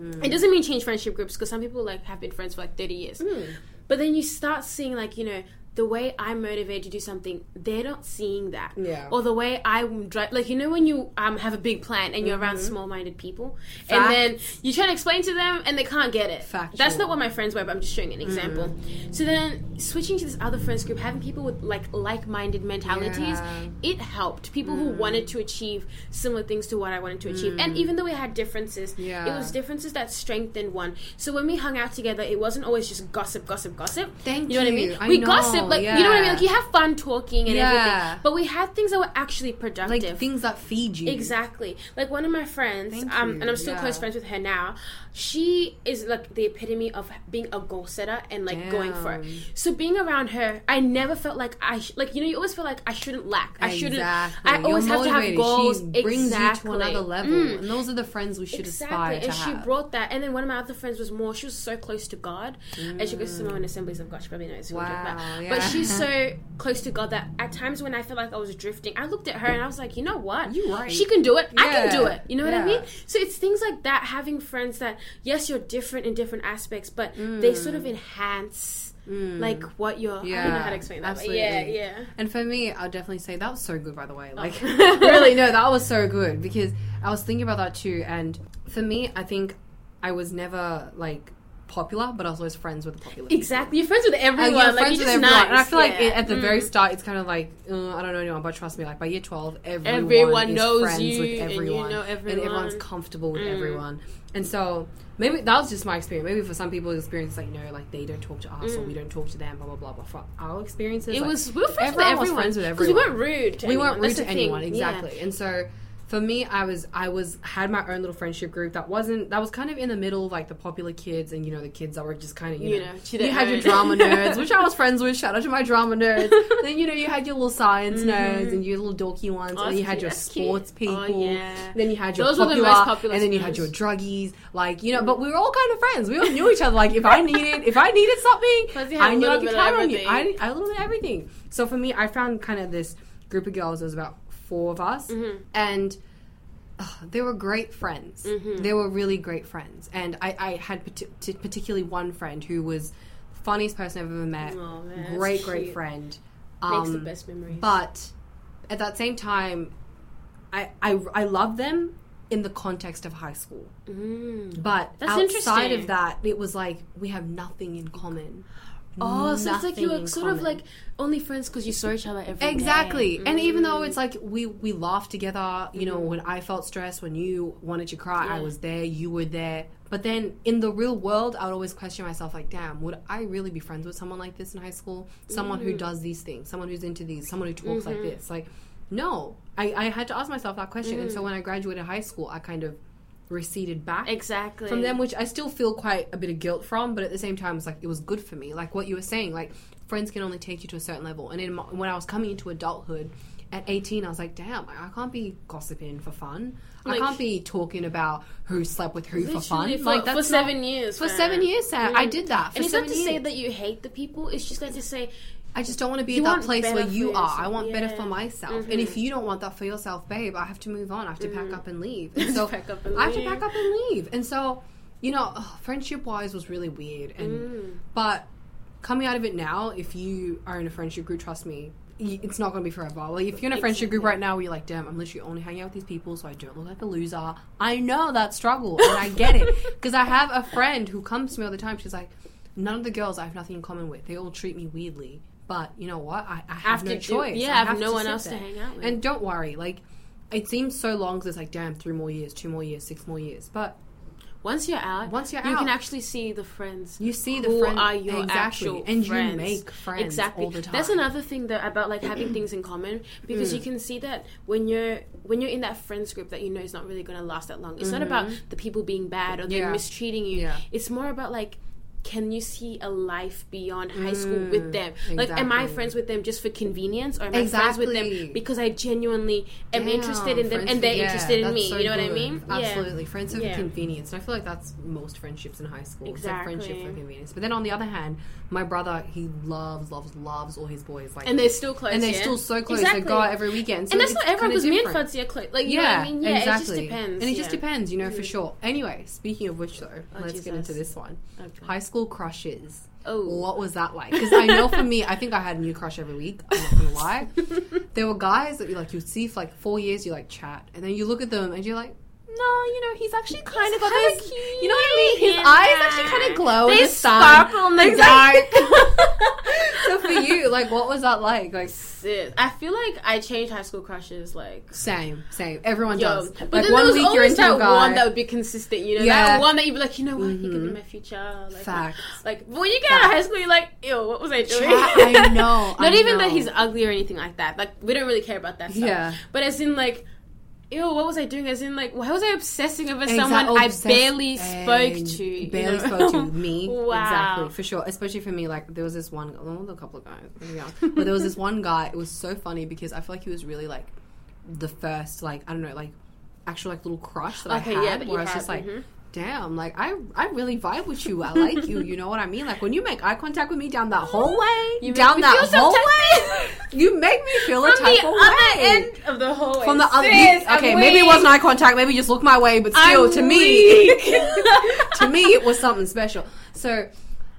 Mm. It doesn't mean change friendship groups because some people like have been friends for like 30 years. Mm. But then you start seeing like, you know, the way I'm motivated to do something, they're not seeing that. Yeah. Or the way I'm drive, like you know when you um have a big plan and you're around Mm-hmm. small-minded people, and then you try to explain to them and they can't get it. Factual. That's not what my friends were, but I'm just showing an example. Mm. So then switching to this other friends group, having people with like like-minded mentalities, Yeah. it helped. People who wanted to achieve similar things to what I wanted to achieve, and even though we had differences, yeah. it was differences that strengthened one. So when we hung out together, it wasn't always just gossip, gossip, gossip. Thank you. You know what I mean? I we know, gossip, like you know what I mean. Like you have fun talking and Yeah. everything, but we had things that were actually productive. like things that feed you. Exactly. Like one of my friends, um, and I'm still yeah. close friends with her now. She is like the epitome of being a goal setter and like going for it. So being around her, I never felt like I sh- like you know you always feel like I shouldn't lack. I shouldn't. Exactly. I always You're have to have motivated. goals. She brings exactly. you to another level, Mm. and those are the friends we should aspire Exactly, to and she have. brought that. And then one of my other friends was more. She was so close to God, and she goes to Samoan Assemblies of God. She probably knows who I'm talking Mm. Wow, about. yeah. But she's so close to God that at times when I felt like I was drifting, I looked at her and I was like, you know what? You right. She can do it. I can do it. You know what I mean? So it's things like that. Having friends that yes, you're different in different aspects, but they sort of enhance like what you're. I don't know Mm. Yeah, how to explain that. Absolutely. yeah, yeah. And for me, I'll definitely say that was so good, by the way. Like, Oh. really, no, that was so good because I was thinking about that too. And for me, I think I was never like popular, but I was always friends with the popular. Exactly. You're friends with people. everyone. Like, friends you're with just everyone. nice. And I feel like it, at the Mm. very start, it's kind of like uh, I don't know anyone, but trust me, like by year twelve, everyone, Everyone knows friends you, with and you everyone, and everyone's comfortable with Mm. everyone. And so maybe that was just my experience. Maybe for some people's experience, like no, like they don't talk to us or Mm. we don't talk to them, blah blah blah. But for our experiences, It like, was we were friends everyone with everyone friends with because we weren't rude. To we anyone. weren't rude That's to the thing. anyone Yeah. exactly and so for me i was i was had my own little friendship group that wasn't that was kind of in the middle of like the popular kids and you know the kids that were just kind of you, You know, know, you had your drama nerds which i was friends with shout out to my drama nerds. Then you know you had your little science mm-hmm. nerds and your little dorky ones. Oh, and you had cute, your sports oh, people. Oh, yeah. then you had your Those were the popular, most popular and then you had your druggies like you know mm. but we were all kind of friends. We all knew each other like if i needed if i needed something Plus you had i knew i could count on you. Everything. I, I a little bit everything. So for me i found kind of this group of girls there was about four of us Mm-hmm. and uh, they were great friends. Mm-hmm. They were really great friends, and I, I had particularly one friend who was the funniest person I've ever met. Oh, man, great, great cute. friend. Makes the Um, best memories. But at that same time, I I, I love them in the context of high school. Mm. But That's outside of that, it was like we have nothing in common. Oh, so it's like you were sort of like only friends because you saw each other every Exactly. And even though it's like we we laughed together, you know, when I felt stressed, when you wanted to cry, I Mm-hmm. Was there, you were there. But then in the real world, I would always question myself like, damn, would I really be friends with someone like this in high school? Someone Mm. who does these things, someone who's into these, someone who talks Mm-hmm. like this. Like, no. I, I had to ask myself that question. And so when I graduated high school, I kind of receded back exactly from them, which I still feel quite a bit of guilt from, but at the same time, it's like it was good for me. Like what you were saying, like friends can only take you to a certain level. And in my, when I was coming into adulthood at 18, I was like, damn, I can't be gossiping for fun. I can't be talking about who slept with who for fun. For, like for seven not- years. For fam. seven years, Sam, I did that for and it's not to years. say that you hate the people. It's just like to say I just don't want to be You at that place where you are. I want better for myself. And if you don't want that for yourself, babe, I have to move on. I have to pack up and leave. And so and I have to pack up and leave. And so, you know, friendship wise was really weird. And Mm. but coming out of it now, if you are in a friendship group, trust me. It's not going to be forever. Like if you're in a friendship group right now, where you're like, "Damn, I'm literally only hanging out with these people, so I don't look like a loser." I know that struggle, and I get it because I have a friend who comes to me all the time. She's like, "None of the girls I have nothing in common with. They all treat me weirdly." But you know what? I, I have, Have no to do- choice. yeah, I I have no one else to hang out with. And don't worry, like it seems so long because it's like, damn, three more years, two more years, six more years. But once you're out, Once you're you out. You can actually see the friends. you see the who friend are your exactly, actual and friends. you make friends exactly. all the time. That's another thing that about like having things in common because Mm. you can see that when you're when you're in that friends group that you know is not really going to last that long. It's not about the people being bad or them Mm-hmm. Yeah. mistreating you. Yeah. It's more about like. Can you see a life beyond high school with them? Like, am I Mm, friends with them just for convenience, or am I friends with them because I genuinely am Damn, interested in them and they're yeah, interested in me? so you know what I good. mean? Yeah. Absolutely, friends for Yeah. convenience, and I feel like that's most friendships in high school. Like friendship for convenience. But then on the other hand, my brother he loves, loves, loves all his boys. Like, And they're still close. and they're yeah? still so close. Exactly. They go out every weekend. So and that's not everyone because me and different. Are close. Like, you yeah, know what I mean? Yeah, exactly. it just depends. And it just depends, you know, for Mhm. sure. Anyway, speaking of which, though, Oh, let's get into this one. High school crushes. Oh. What was that like? Because I know for me, I think I had a new crush every week. I'm not gonna lie. there were guys that you like you see for like four years, you like chat, and then you look at them and you're like, no, you know, he's actually kind of got. You know what I mean? His Yeah. eyes actually kind of glow in They the sun. sparkle in the Exactly. so for you, like, what was that like? Like, Sis, I feel like I changed high school crushes like. same, same. Everyone Yo, does. but like then one there was week you're always into that guy. one that would be consistent, you know, Yeah. that one that you'd be like, you know what, he could be Mhm. my future. Like, Facts. like when you get out of high school, you're like, ew, what was I doing? I know. Not I even know. that he's ugly or anything like that. Like we don't really care about that stuff. Yeah. But as in like, ew, what was I doing? As in like, why was I obsessing over Exact- someone I barely spoke to? you Barely know? spoke to me. Wow. Exactly, for sure. Especially for me, like there was this one, well, there were a couple of guys, yeah. but there was this one guy. It was so funny because I feel like he was really like the first, like I don't know, like actual like little crush that Okay, I had. yeah, where I was had, just like. mhm. Damn, like I, I really vibe with you. I like you. You know what I mean? Like when you make eye contact with me down that hallway, You down that hallway, you make me feel a From type the of other way. end of the hallway. From the other, Sis, I'm okay, maybe it wasn't eye contact. Maybe just look my way, but still, I'm to me, to me, it was something special. So,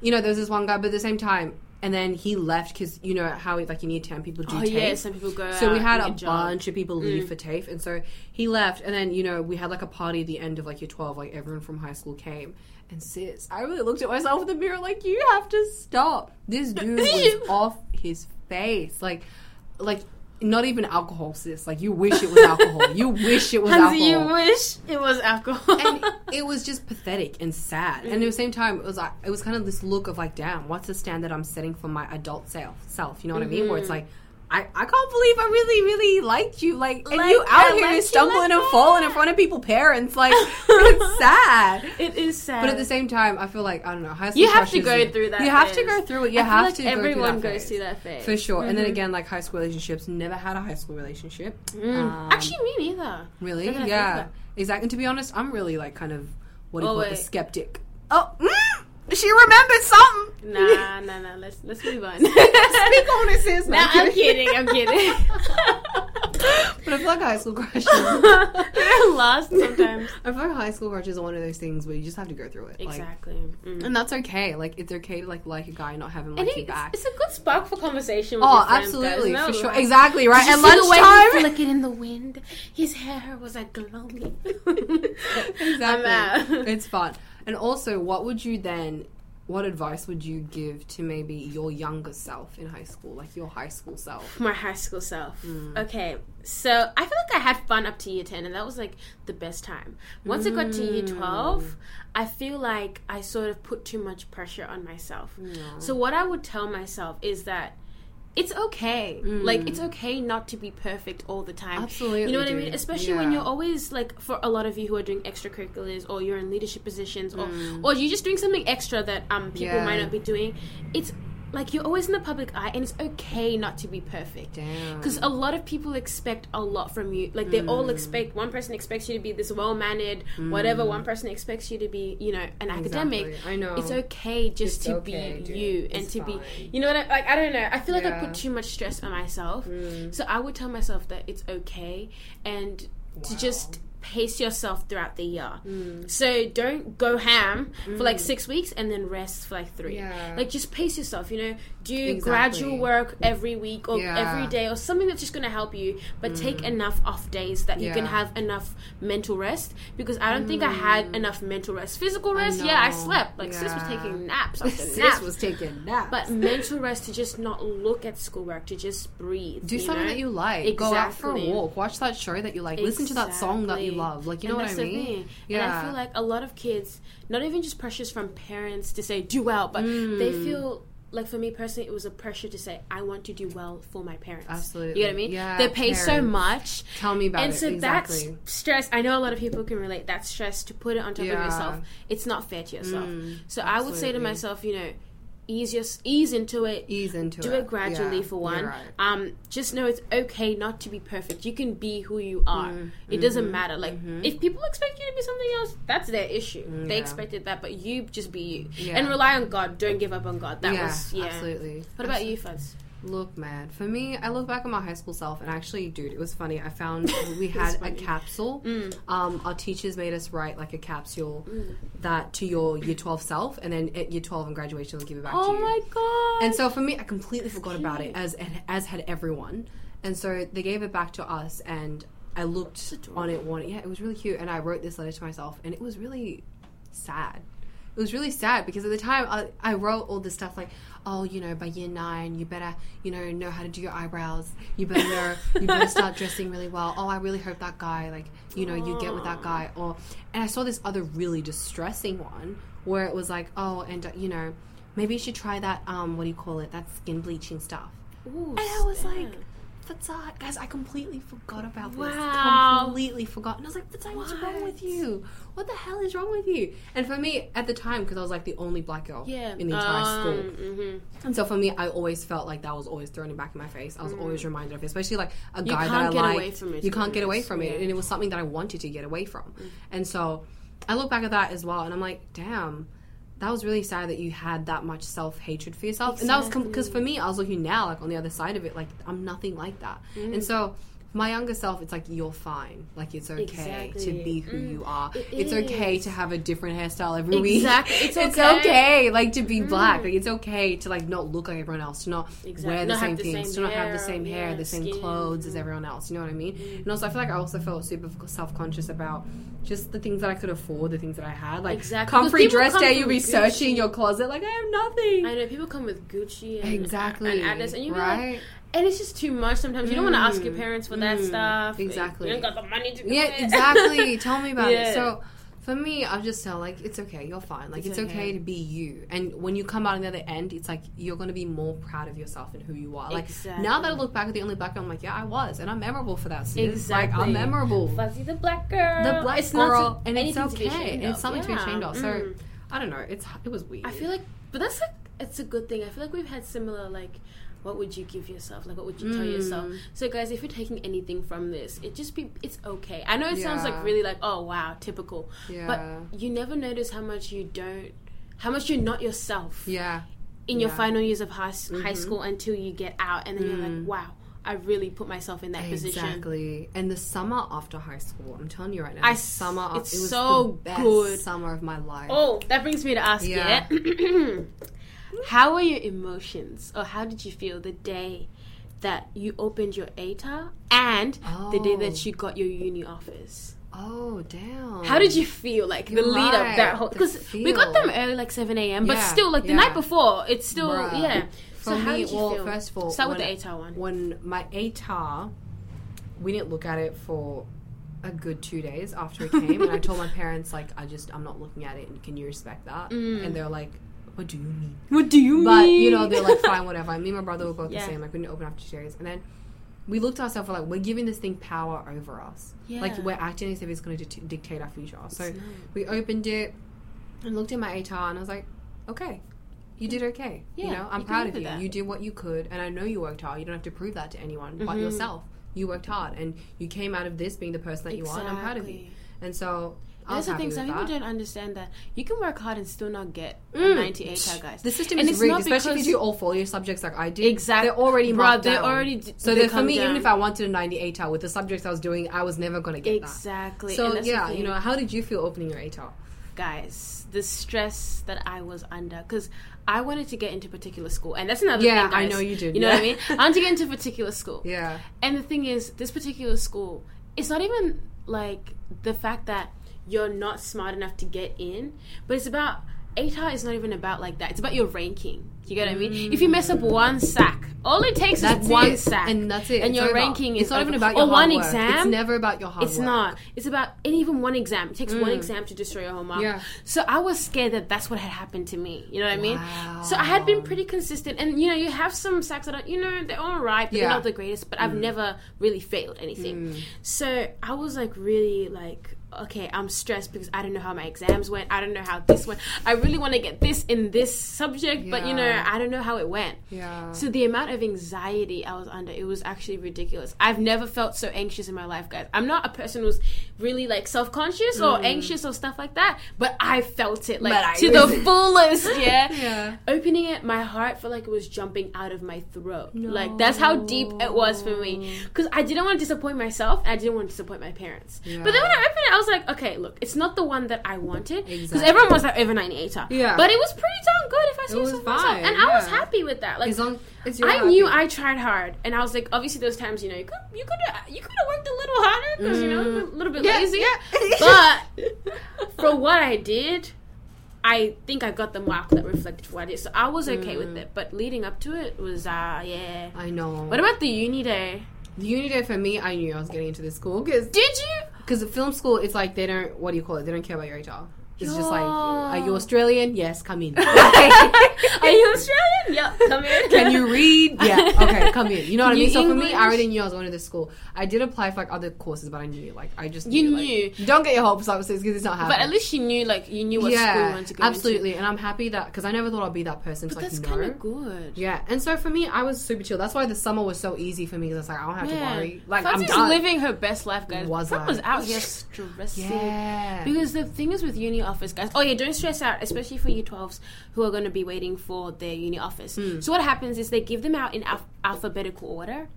you know, there's this one guy, but at the same time, and then he left because you know how like in year ten people do Oh TAFE. yeah, some people go. So we had a bunch of people leave Mm. for TAFE, and so he left, and then you know we had like a party at the end of like year twelve, like everyone from high school came, And sis, I really looked at myself in the mirror like, you have to stop. This dude was off his face. Like, like not even alcohol, sis. Like you wish it was alcohol. You wish it was Hansi, alcohol. you wish it was alcohol. and it was just pathetic and sad. And at the same time, it was like it was kind of this look of like, damn, what's the standard I'm setting for my adult self? Self, you know what I mean? Where it's Mm-hmm. like. I, I can't believe I really, really liked you. Like, and Like, you I out here you stumbling like and falling in front of people, parents. Like, it's sad. it is sad. But at the same time, I feel like I don't know. High school you have to go through that. You have to go through it. You I have like to. go through Everyone goes phase. through that phase for sure. And then Mhm. again, like high school relationships. Never had a high school relationship. Mm. Um, Actually, me neither. really, now that I think yeah, exactly. And to be honest, I'm really like kind of what do you Oh, call it, a skeptic. Oh, mm, she remembered something. Nah, nah, nah. Let's let's move on. Speak on it, sis. No, Nah, I'm kidding. I'm kidding. but I feel like high school crushes. They're lost sometimes. I feel like high school crushes are one of those things where you just have to go through it. Like, Exactly. Mm. and that's okay. Like it's okay to like like a guy and not have him And like you back. it's, a good spark for conversation. With Oh, friends, absolutely, guys. for sure. lie. Exactly, right? Did At you see the way he lunchtime. flickered in the wind. His hair was like glowing. exactly. It's fun. And also, what would you then? What advice would you give to maybe your younger self in high school, like your high school self? My high school self. Mm. Okay, so I feel like I had fun up to year 10, and that was like the best time. Once I got to year Mm. 12, I feel like I sort of put too much pressure on myself. No. So, what I would tell myself is that it's okay. Like, it's okay not to be perfect all the time. Mm. Absolutely, You know what I mean? Especially when you're always, like, for a lot of you who are doing extracurriculars or you're in leadership positions or, Mm. or you're just doing something extra that um people Yeah. might not be doing. It's like you're always in the public eye and it's okay not to be perfect. Because a lot of people expect a lot from you. Like they all expect one person expects you to be this well mannered, whatever. One person expects you to be, you know, an academic. I know. It's okay just It's to okay, be dude. you and It's to be, you know what? I, like I don't know. I feel like I Yeah. Mm. put too much stress on myself. So I would tell myself that it's okay and to just pace yourself throughout the year. Mm. So don't go ham for like six weeks and then rest for like three. Yeah. Like just pace yourself. You know, do Exactly. gradual work every week or Yeah. every day or something that's just going to help you. But take enough off days that you can have enough mental rest. Because I don't think I had enough mental rest. Physical rest, yeah, I slept. Like sis was taking naps after Sis naps. was taking naps. but mental rest to just not look at schoolwork, to just breathe. do something know? that you like. Go out for a walk. Watch that show that you like. Listen to that song that you love. Like you know And what I mean? Yeah. And I feel like a lot of kids, not even just pressures from parents to say do well, but they Mm. feel like for me personally, it was a pressure to say I want to do well for my parents. Absolutely. you know what I mean? Yeah, they pay so much. Tell me about and it. And so exactly. that's stress. I know a lot of people can relate. That stress to put it on top Yeah. of yourself. It's not fair to yourself. Mm, so I would say to myself, you know, ease your ease into it Ease into do it. Do it gradually Yeah, for one. right. Um, just know it's okay not to be perfect. You can be who you are. Mm, It doesn't mm-hmm, matter. Like if people expect you to be something else, that's their issue. They expected that, but you just be you Yeah. and rely on God. Don't give up on God. That yeah, was yeah. absolutely. What about you, Fuzz? Look, man. For me, I look back at my high school self, and actually, dude, it was funny. I found we had a capsule. Mm. Um, our teachers made us write like a capsule that to your year twelve self, and then at year twelve and graduation, they'll give it back to Oh my God! And so for me, I completely forgot about it, cute. as as had everyone. And so they gave it back to us, and I looked on it one. Yeah, it was really cute, and I wrote this letter to myself, and it was really sad. It was really sad because at the time I, I wrote all this stuff like, oh, you know, by year nine, you better, you know, know how to do your eyebrows. You better, know, you better start dressing really well. Oh, I really hope that guy, like, you know, you get with that guy. Or, and I saw this other really distressing one where it was like, oh, and uh, you know, maybe you should try that. Um, what do you call it? That skin bleaching stuff. Ooh, And I was like, Fadzai, guys, I completely forgot about this. Wow. Completely forgot. And I was like, Fadzai, what's wrong with you? What the hell is wrong with you? And for me, at the time, because I was like the only black girl yeah, in the entire school. hmm And so for me, I always felt like that was always thrown back in my face. I was always reminded of it, especially like a guy that I Mm. can't get like. away from it, You can't get away from it, Yeah. Mm. and it was something that I wanted to get away from. And so I look back at that as well, and I'm like, damn. That was really sad that you had that much self hatred for yourself, and that was because for me, I was looking now, like on the other side of it, like I'm nothing like that, Mm. and so my younger self, it's like you're fine, like it's okay to be who Mm. you are. It it's okay to have a different hairstyle every week. Exactly. It's it's okay. okay, like to be black. Mm. Like it's okay to like not look like everyone else, to not Exactly. wear the Not same things, to not have the same hair, yeah, the same skin. clothes as mm. everyone else. You know what I mean? Mm. And also, I feel like I also felt super self conscious about just the things that I could afford, the things that I had. Like Exactly. comfrey Because dress day, you'll be searching your closet like I have nothing. I know people come with Gucci and Exactly. and Adidas, and you be like, right? And it's just too much. Sometimes you don't want to ask your Mm, parents for that mm, stuff. exactly. You don't got the money to do Yeah, it. exactly. Tell me about Yeah. it. So for me, I just tell like it's okay, you're fine. Like it's, It's okay. okay. to be you. And when you come out on the other end, it's like you're gonna be more proud of yourself and who you are. Like now that I look back at the only black girl, I'm like, yeah, I was, and I'm memorable for that. Sis. Exactly. Like I'm memorable. Fuzzy the black girl. The black it's girl, to- and it's anything to be okay. And it's something to be Yeah. ashamed of. So Mm. I don't know. It's it was weird. I feel like, but that's like it's a good thing. I feel like we've had similar like. What would you give yourself? Like, what would you tell Mm. yourself? So, guys, if you're taking anything from this, it just be it's okay. I know it sounds like really like oh wow typical, yeah, but you never notice how much you don't, how much you're not yourself yeah, in your Yeah. final years of high, high Mhm. school until you get out, and then you're Mm. like, wow, I really put myself in that position. exactly. And the summer after high school, I'm telling you right now, I summer it's it was so the best good. summer of my life. Oh, that brings me to ask Yeah. how were your emotions, or how did you feel the day that you opened your ATAR and the day Oh. that you got your uni offers? Oh, damn. How did you feel like the You're lead up that whole because we got them early like seven a.m. but Yeah, still like the yeah. night before it's still Bruh. yeah. For so how me, did you well, feel? first of all, Start with the ATAR one. When my ATAR, we didn't look at it for a good two days after it came, and I told my parents like, I just I'm not looking at it, and can you respect that? Mm. And they're like, What do you mean? What do you mean? But you know, they're like, fine, whatever. Me and my brother were both Yeah. the same. Like, we didn't open up to days, and then. We looked at ourselves we're like we're giving this thing power over us. Yeah. Like we're acting as if it's going to di- dictate our future. So we opened it and looked at my ATAR and I was like, okay, you did okay. Yeah, you know, I'm you proud of you. that. You did what you could, and I know you worked hard. You don't have to prove that to anyone but Mhm. yourself. You worked hard, and you came out of this being the person that you are. And I'm proud of you. And so That's the thing. Some people don't understand that you can work hard and still not get a Mm. 98 tag, guys. The system And is rigged, especially if you do all four year subjects like I did. Exact- They're already Bruh, marked they down. already d- So they for me, even if I wanted a 98 ATAR with the subjects I was doing, I was never going to get that. Exactly. So and that's the yeah, you know, how did you feel opening your ATAR? guys, the stress that I was under because I wanted to get into a particular school, and that's another Yeah, thing. Guys. I know you did, You know yeah. what I mean? I want to get into a particular school, Yeah. and the thing is, this particular school, it's not even like the fact that you're not smart enough to get in, but it's about ATAR is not even about like that. It's about your ranking. You get what I mean? If you mess up one SAC, all it takes That's is one SAC, and that's it. and It's your ranking It's is not even about your or hard one work. exam. It's never about your hard It's work. not. It's about and even one exam. It takes one Mm. exam to destroy your whole mark. Yeah. So I was scared that that's what had happened to me. You know what I mean? Wow. So I had been pretty consistent, and you know, you have some SACs that are, you know, they're all right, but Yeah. Mm. they're not the greatest. But I've never really failed anything. So I was like really like. Okay, I'm stressed because I don't know how my exams went. I don't know how this went. I really want to get this in this subject, but you know, I don't know how it went. Yeah. So the amount of anxiety I was under, it was actually ridiculous. I've never felt so anxious in my life, guys. I'm not a person who's really like self conscious or anxious or stuff like that, but I felt it like Mm. To the fullest. Yeah. Yeah. Opening it, my heart felt like it was jumping out of my throat. Like that's how deep it was for me. Because I didn't want to disappoint myself, and I didn't want to disappoint my parents. Yeah. But then when I opened it, I was like, okay, look, it's not the one that I wanted because Exactly. everyone was like over 98 Yeah. but it was pretty darn good if I say so myself. and I was happy with that. Like long as you're I knew happy. I tried hard, and I was like, obviously, those times, you know, you could you could you could have worked a little harder because you know a little bit Mm. Yeah, lazy. yeah. but for what I did, I think I got the mark that reflected what I did, so I was okay with Mm. it. But leading up to it was, uh, yeah. I know. What about the uni day? the uni day for me? I knew I was getting into this school because Did you? Because film school it's like they don't what do you call it? They don't care about your ATAR. It's just like, are you Australian? Yes, come in. Are you Australian? Yep, come in. Can you read? Yeah. Okay, come in. You know what I mean? So for me, I already knew I was going to this school. I did apply for like other courses, but I knew like I just You like, knew. don't get your hopes up because it's not happening. But at least you knew, like, you knew what school you wanted to go into. absolutely. And I'm happy that because I never thought I'd be that person. But to, like, that's know. kind of good. Yeah, and so for me, I was super chill. That's why the summer was so easy for me because I was like, I don't have to worry. Like Fuzzy's I'm done. living her best life, guys. Was I? was out here stressing. Yeah. Because the thing is with uni offers, guys. Oh yeah, don't stress out, especially for year twelves who are going to be waiting for their uni offers. Hmm. So what happens is they give them out in alph- alphabetical order.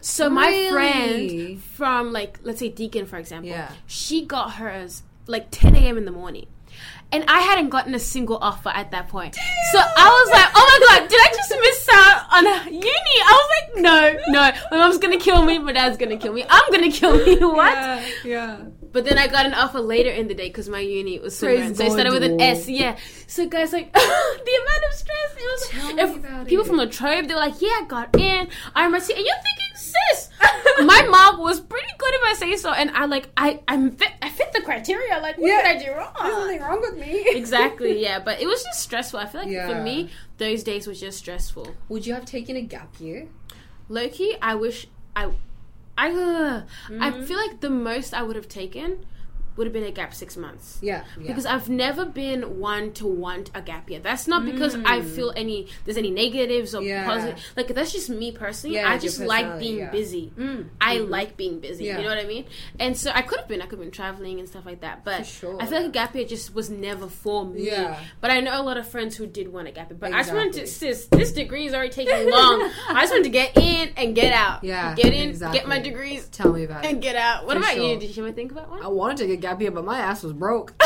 So my friend from like let's say Deakin for example, Yeah. she got hers like 10 a.m. in the morning. And I hadn't gotten a single offer at that point. So I was like, oh my god, did I just miss out on a uni? I was like, no, no. My mom's gonna kill me, my dad's gonna kill me. I'm gonna kill me. What? Yeah. yeah. But then I got an offer later in the day because my uni was so grand. So I started with an S. Yeah. So guys, like the amount of stress. It was. Tell me about people it. from La Trobe, they were like, "Yeah, I got in. I'm and you're thinking, sis, my mom was pretty good if I say so, and I like I I'm fit, I fit the criteria. Like, what Yeah. did I do wrong? There's nothing wrong with me. exactly. Yeah, but it was just stressful. I feel like for me, those days was just stressful. Would you have taken a gap year? Loki, I wish I, I, uh, Mm-hmm. feel like the most I would have taken would have been a gap six months. Yeah. Because I've never been one to want a gap year. That's not because I feel any there's any negatives or Mm. Yeah. positive. Like that's just me personally. Yeah, I just like being yeah. busy. Mm. I like being busy. Yeah. You know what I mean? And so I could have been. I could have been traveling and stuff like that. But sure. I feel like a gap year just was never for me. Yeah. But I know a lot of friends who did want a gap year. But I just wanted to, sis, this degree is already taking long. I just wanted to get in and get out. Yeah, Get in, exactly. get my degrees, Tell me about it. and get out. What For about sure. you? Did you ever think about one? I wanted to take gap year, but my ass was broke.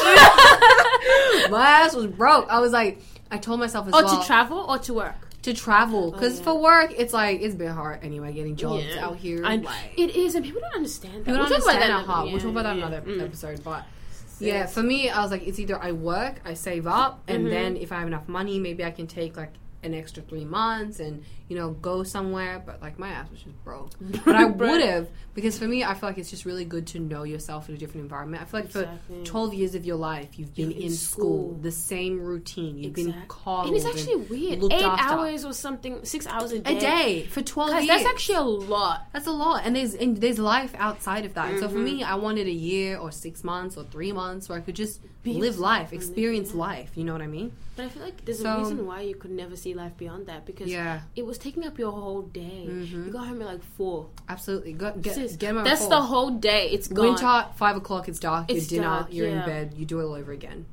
my ass was broke. I was like, I told myself as or well to travel or to work? to travel because yeah. for work it's like it's been hard anyway getting jobs Yeah. out here. I, like, it is, and people don't understand that. We We'll talk about that another- We'll talk about that in yeah, another. Mm. episode. But yeah, for me, I was like, it's either I work, I save up, and Mm-hmm. then if I have enough money, maybe I can take like an extra three months and you know go somewhere. But like my ass was just broke. But I would have because for me, I feel like it's just really good to know yourself in a different environment. I feel like Exactly. for twelve years of your life, you've been You're in, school, school. the same routine. You've been Exact- coddled. And it's actually weird. looked Eight after. hours or something, six hours a day. a day for twelve years. that's actually a lot. That's a lot, and there's and there's life outside of that. So Mm-hmm. for me, I wanted a year or six months or three months where I could just Be live life, experience life. You know what I mean? But I feel like there's So- a reason why you could never see life beyond that because Yeah, it was taking up your whole day. Mm-hmm. You got home at like four. absolutely. Go, get Sis, get out that's before. the whole day. It's gone. winter. Five o'clock. It's dark. It's Your dinner. dark, you're yeah. in bed. You do it all over again.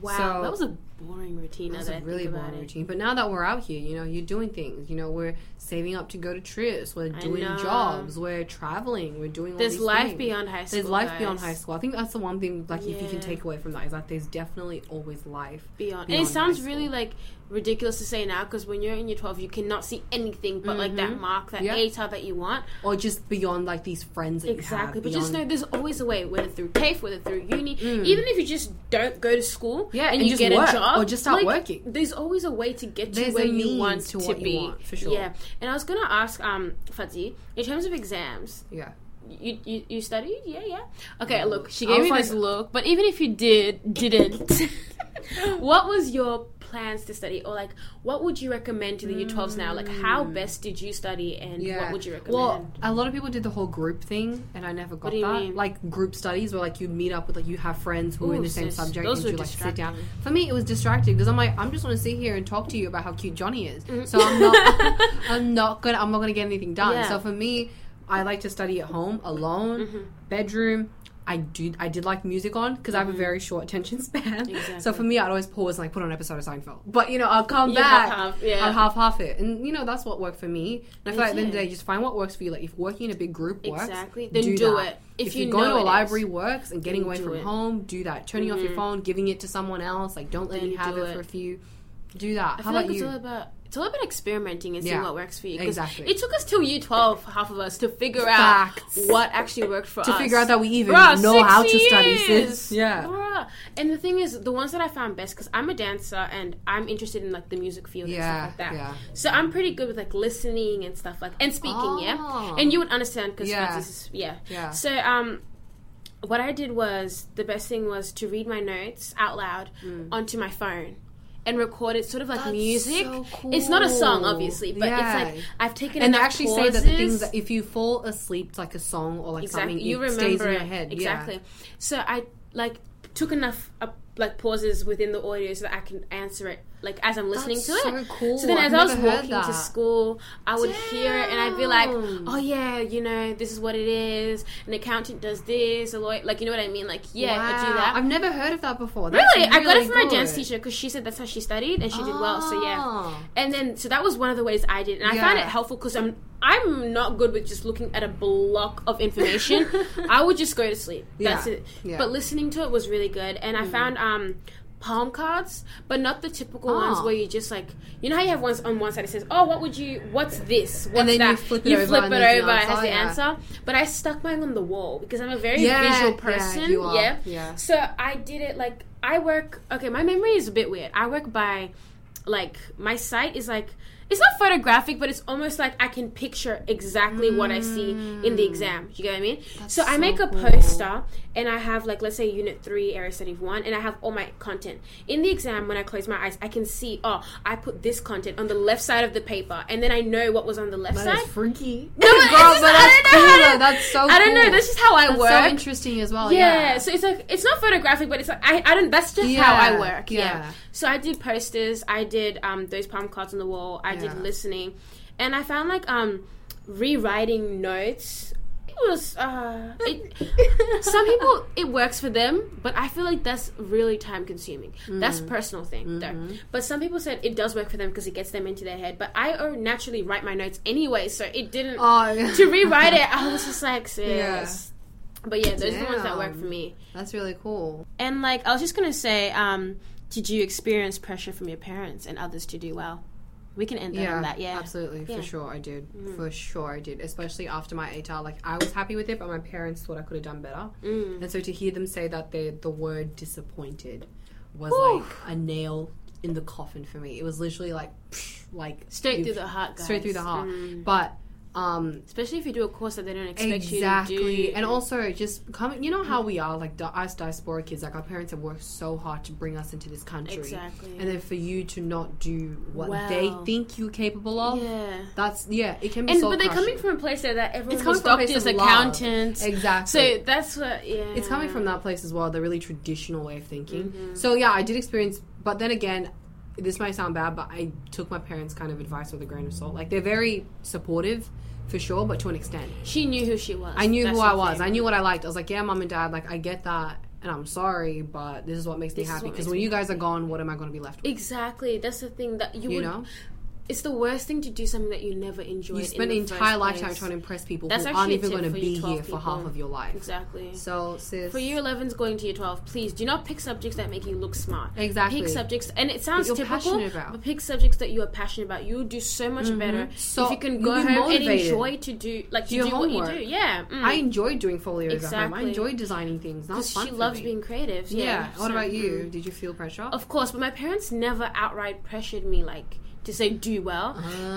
Wow, So- that was a boring routine. That was a I really boring it. routine. But now that we're out here, you know, you're doing things. You know, we're saving up to go to trips. We're doing jobs. We're traveling. We're doing. All There's life things. beyond high school. There's life guys. beyond high school. I think that's the one thing. Like, if you can take away from that, is that there's definitely always life. beyond. beyond and it sounds really like ridiculous to say now because when you're in your 12 you cannot see anything but like that Mhm. mark that Yeah. ATAR that you want or just beyond like these friends exactly but just know there's always a way whether through TAFE whether through uni Mm. even if you just don't go to school Yeah, and, and you just get work, a job or just start like, working. there's always a way to get to There's where you want to to, be want, for sure. yeah and I was gonna ask um Fadzai in terms of exams yeah you, you you studied yeah yeah okay look she gave me this look but even if you did didn't what was your plans to study or like what would you recommend to the u12s now like how best did you study and Mm. yeah what would you recommend well a lot of people did the whole group thing and i never got that mean? like group studies where like you meet up with like you have friends who are in Ooh, the same subject and you like sit down for me it was distracting because i'm like i'm just want to sit here and talk to you about how cute johnny is Mm. so i'm not i'm not gonna i'm not gonna get anything done Yeah. so for me i like to study at home alone Mm-hmm. bedroom I do. I did like music on because I have a very short attention span. So Mm-hmm. For me, I'd always pause and like put on an episode of Seinfeld. But you know, I'll come You back. half-half, yeah. I'll half half it, and you know that's what worked for me. And I feel like at the end of the day, just find what works for you. Like if working in a big group works, Exactly. Then do that. it. If If, you you, going know to a library is, works and getting away from it. home, do that. Turning off your Mhm. phone, giving it to someone else. Like don't let Then me have it, it. for a few. Do that. I How feel like about it's you? It's all about experimenting and seeing Yeah, what works for you. exactly. It took us till year twelve, half of us, to figure out what actually worked for to us. To figure out that we even Bruh, know how to study. years. Sis. Yeah. Bruh. And the thing is, the ones that I found best, because I'm a dancer and I'm interested in like the music field and Yeah. stuff like that. Yeah. So I'm pretty good with like listening and stuff like and speaking, yeah. Oh. And you would understand because Yeah. this is yeah. Yeah. So um, what I did was the best thing was to read my notes out loud onto my phone. And record it sort of like. That's music. so It's not a song, obviously, but Yeah. it's like I've taken And they actually say that the things pauses. that if you fall asleep to like a song or like exactly something, you remember stays in your head. exactly so i like took enough uh, like pauses within the audio so that i can answer it like as i'm listening That's to it so cool. so then I've as i was walking to school i would hear it and i'd be like oh yeah you know this is what it is an accountant does this a lawyer like you know what i mean like yeah I do that. I've never heard of that before. That's Really, I got it from my dance teacher because she said that's how she studied and she did well. So yeah, Oh. and then so that was one of the ways I did, and I found it helpful because I'm I'm not good with just looking at a block of information. I would just go to sleep. That's Yeah. it. Yeah. But listening to it was really good, and I found um palm cards, but not the typical ones Oh. where you just like you know how you have ones on one side it says, "Oh, what would you? What's this? What's then you flip it over flip and it over. It has answer, the yeah. answer. But I stuck mine on the wall because I'm a very Yeah, visual yeah, person. you are, yeah. yeah. So I did it like I work. Okay, my memory is a bit weird. I work by like my site is like it's not photographic, but it's almost like I can picture exactly what I see in the exam. You get what I mean? so I so make a cool. poster and I have like let's say unit three, area study one, and I have all my content. In the exam, when I close my eyes, I can see, oh, I put this content on the left side of the paper, and then I know what was on the left That side. is freaky. No, but it's just- I don't know how to- That's so. I don't know. cool. That's just how I That's work. so interesting as well. Yeah, Yeah. so it's like it's not photographic, but it's like I, I don't. That's just how I work. Yeah. yeah. So I did posters. I did um those palm cards on the wall. I Yeah. Did listening, and I found like um rewriting notes. It was uh, it, some people it works for them, but I feel like that's really time consuming. Mm. That's a personal thing Mm-hmm. though. But some people said it does work for them because it gets them into their head. But I uh, naturally write my notes anyway, so it didn't. Oh, yeah. to rewrite it, I was just like, sis. Yeah. But yeah, those are the ones that work for me. That's really cool. And like, I was just gonna say, um, did you experience pressure from your parents and others to do well? We can end that Yeah, on that. Yeah, absolutely, Yeah. Mm. for sure, I did. For sure, I did. Especially after my ATAR, like I was happy with it, but my parents thought I could have done better. Mm. And so to hear them say that they the word disappointed was Whew. like a nail in the coffin for me. It was literally like, psh, like Straight through the heart, guys. straight through the heart. Mm. But um, Especially if you do a course that they don't expect exactly, you to do. and also just coming. You know how we are, like us diaspora kids. Like our parents have worked so hard to bring us into this country, Exactly. and then for you to not do what they think you're capable of. yeah. That's yeah, it can be And but they're coming from a place that, that everyone It's coming from a place doctors, accountants. exactly. So that's what. Yeah. it's coming from that place as well, the really traditional way of thinking. Mm-hmm. So yeah, I did experience, but then again, this might sound bad, but I took my parents' kind of advice with a grain of salt. Like they're very supportive, for sure, but to an extent. She knew who she was. I knew That's who I was. thing. I knew what I liked. I was like, yeah, mom and dad, like I get that, and I'm sorry, but this is what makes me This is happy. Because when you guys are gone, what am I going to be left with? Exactly. That's the thing that you, You would. know, It's the worst thing to do something that you never enjoyed. you spend in an the entire lifetime place. trying to impress people That's who aren't even going to be 12 here for half of your life. Exactly. So, sis, For year 11s going to year 12, please do not pick subjects that make you look smart. exactly. Pick subjects, and it sounds typical, but pick subjects that you are passionate about. You'll do so much better So, if you can go home and enjoy to do like to your do what you do. Yeah, mm. I enjoyed doing folios at home. I Exactly. enjoyed designing things. Because fun she loves me. being creative. Yeah. Yeah. What So, about you? mm. Did you feel pressure? Of course, but my parents never outright pressured me like to say do well.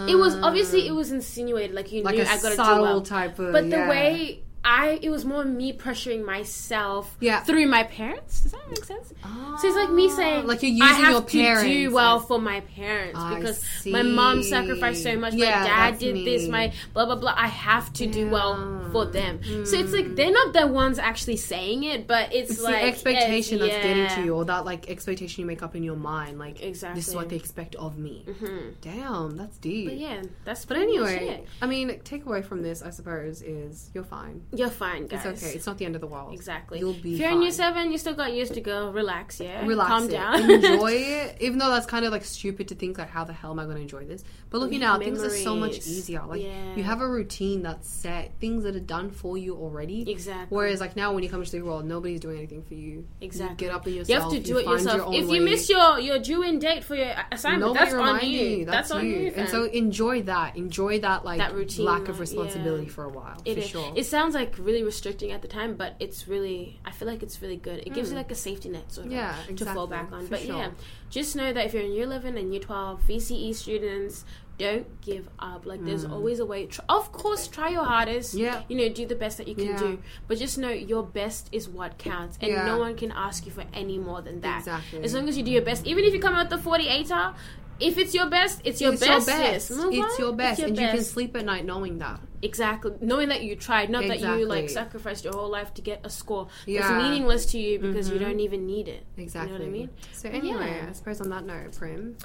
It was obviously it was insinuated like you like knew I got to do well. type of. But the yeah. way I, it was more me pressuring myself Yeah. through my parents. Does that make sense? So it's like me saying, Like you're using I have your to do well for my parents I because my mom sacrificed so much. Yeah, my dad did me. this. My blah blah blah. I have to do well for them. So it's Mm. like they're not the ones actually saying it, but it's, It's like the expectation it's- that's getting to you, or that like expectation you make up in your mind. Like exactly this is what they expect of me. Mm-hmm. Damn, that's deep. But yeah, that's But anyway. I mean, takeaway from this, I suppose, is you're fine. You're fine, guys. It's okay. It's not the end of the world. Exactly. You'll be if you're in year seven, you still got years to go. Relax, yeah. Relax Calm it. down. enjoy it. Even though that's kind of like stupid to think like, how the hell am I going to enjoy this? But looking Make out, things are so much easier. Like Yeah. you have a routine that's set, things that are done for you already. exactly. Whereas like now, when you come to the world, nobody's doing anything for you. Exactly. You get up in You have to do it yourself. Your own if way. you miss your your due in date for your assignment, Nobody that's remind on you. That's, on you. you. and so enjoy that. Enjoy that like That routine, lack of responsibility yeah. for a while. It for is. sure. It sounds like really restricting at the time, but it's really. I feel like it's really good. It gives you mm. like a safety net, sort of. Yeah, to fall back on. But sure. yeah, just know that if you're in year eleven and year twelve, VCE students, don't give up. Like there's mm. always a way. Of course, try your hardest. Yeah. You know, do the best that you can Yeah. do. But just know your best is what counts, and Yeah. no one can ask you for any more than that. Exactly. As long as you do your best, even if you come out the 48er, if it's your best, it's your it's best. your best. Move It's your best, your and you can sleep at night knowing that. Exactly. Knowing that you tried, not that you like sacrificed your whole life to get a score. Yeah. It's meaningless to you because you don't even need it. Exactly. You know what I mean? So anyway, yeah. I suppose on that note, Prim,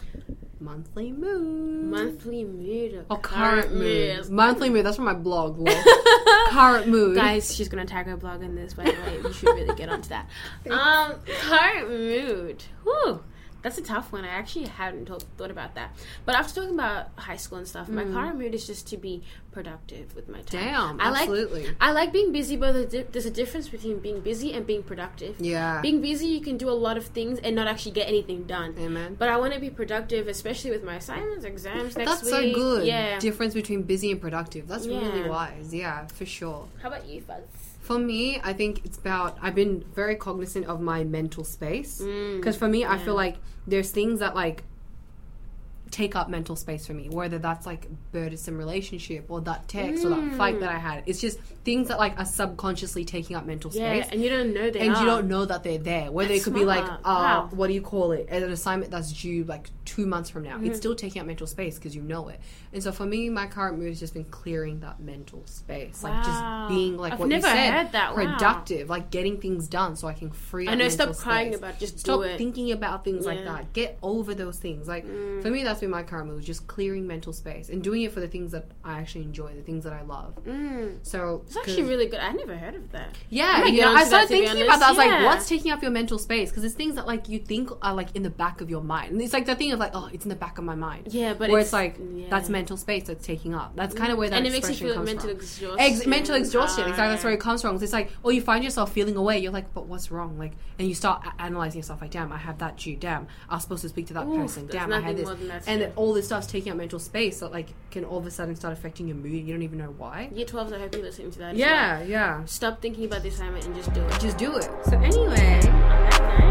monthly mood. Monthly mood or Oh, current mood. Monthly mood. That's from my blog. current mood. Guys, she's gonna tag her blog in this. By the way, you should really get onto that. Um, current mood. Whew. That's a tough one. I actually hadn't talk, thought about that. But after talking about high school and stuff, my mm. current mood is just to be productive with my time. Damn, I like absolutely. I like being busy, but there's a di- there's a difference between being busy and being productive. Yeah. Being busy, you can do a lot of things and not actually get anything done. Amen. But I want to be productive, especially with my assignments, exams next That's week. That's so good. Yeah. Difference between busy and productive. That's really wise. Yeah, for sure. How about you, Fuzz? For me, I think it's about I've been very cognizant of my mental space. Mm, because for me, I feel like there's things that like take up mental space for me, whether that's like burdensome relationship or that text or that fight that I had. It's just things that like are subconsciously taking up mental Yeah, space. and you don't know they and are. you don't know that they're there. Whether That's it could be like, smart. uh, Wow. what do you call it? An assignment that's due like two months from now. Mm-hmm. It's still taking up mental space because you know it. And so for me, my current mood has just been clearing that mental space, like just being like I've what never you said, heard that. Wow. productive, like getting things done so I can free. I know. Stop crying space. about it, just Stop do it. thinking about things like Yeah. Mm. that. Get over those things. Like for me, that's been my current mood, just clearing mental space and doing it for the things that I actually enjoy, the things that I love. Mm. So It's actually really good. I never heard of that. yeah, I you know, I started that, thinking about that. I was honest. like, what's taking up your mental space? Because it's things that like you think are like in the back of your mind, and it's like the thing of like, oh, it's in the back of my mind. Yeah, but where it's, it's, like yeah. that's mental space that's taking up. That's kind of where that and it makes you feel comes mental from. exhaustion. Ex- mental exhaustion, Ah, exactly. That's where it comes from. It's like, oh, you find yourself feeling away. You're like, but what's wrong? Like, and you start a- analyzing yourself. Like, damn, I have that due. Damn, I was supposed to speak to that Oof, person. Damn, I had nothing this. And yeah. all this stuff's taking up mental space that like can all of a sudden start affecting your mood. You don't even know why. Year 12s, I hope you're listening to that. Yeah, yeah. Stop thinking about the assignment and just do it. Just do it. So anyway,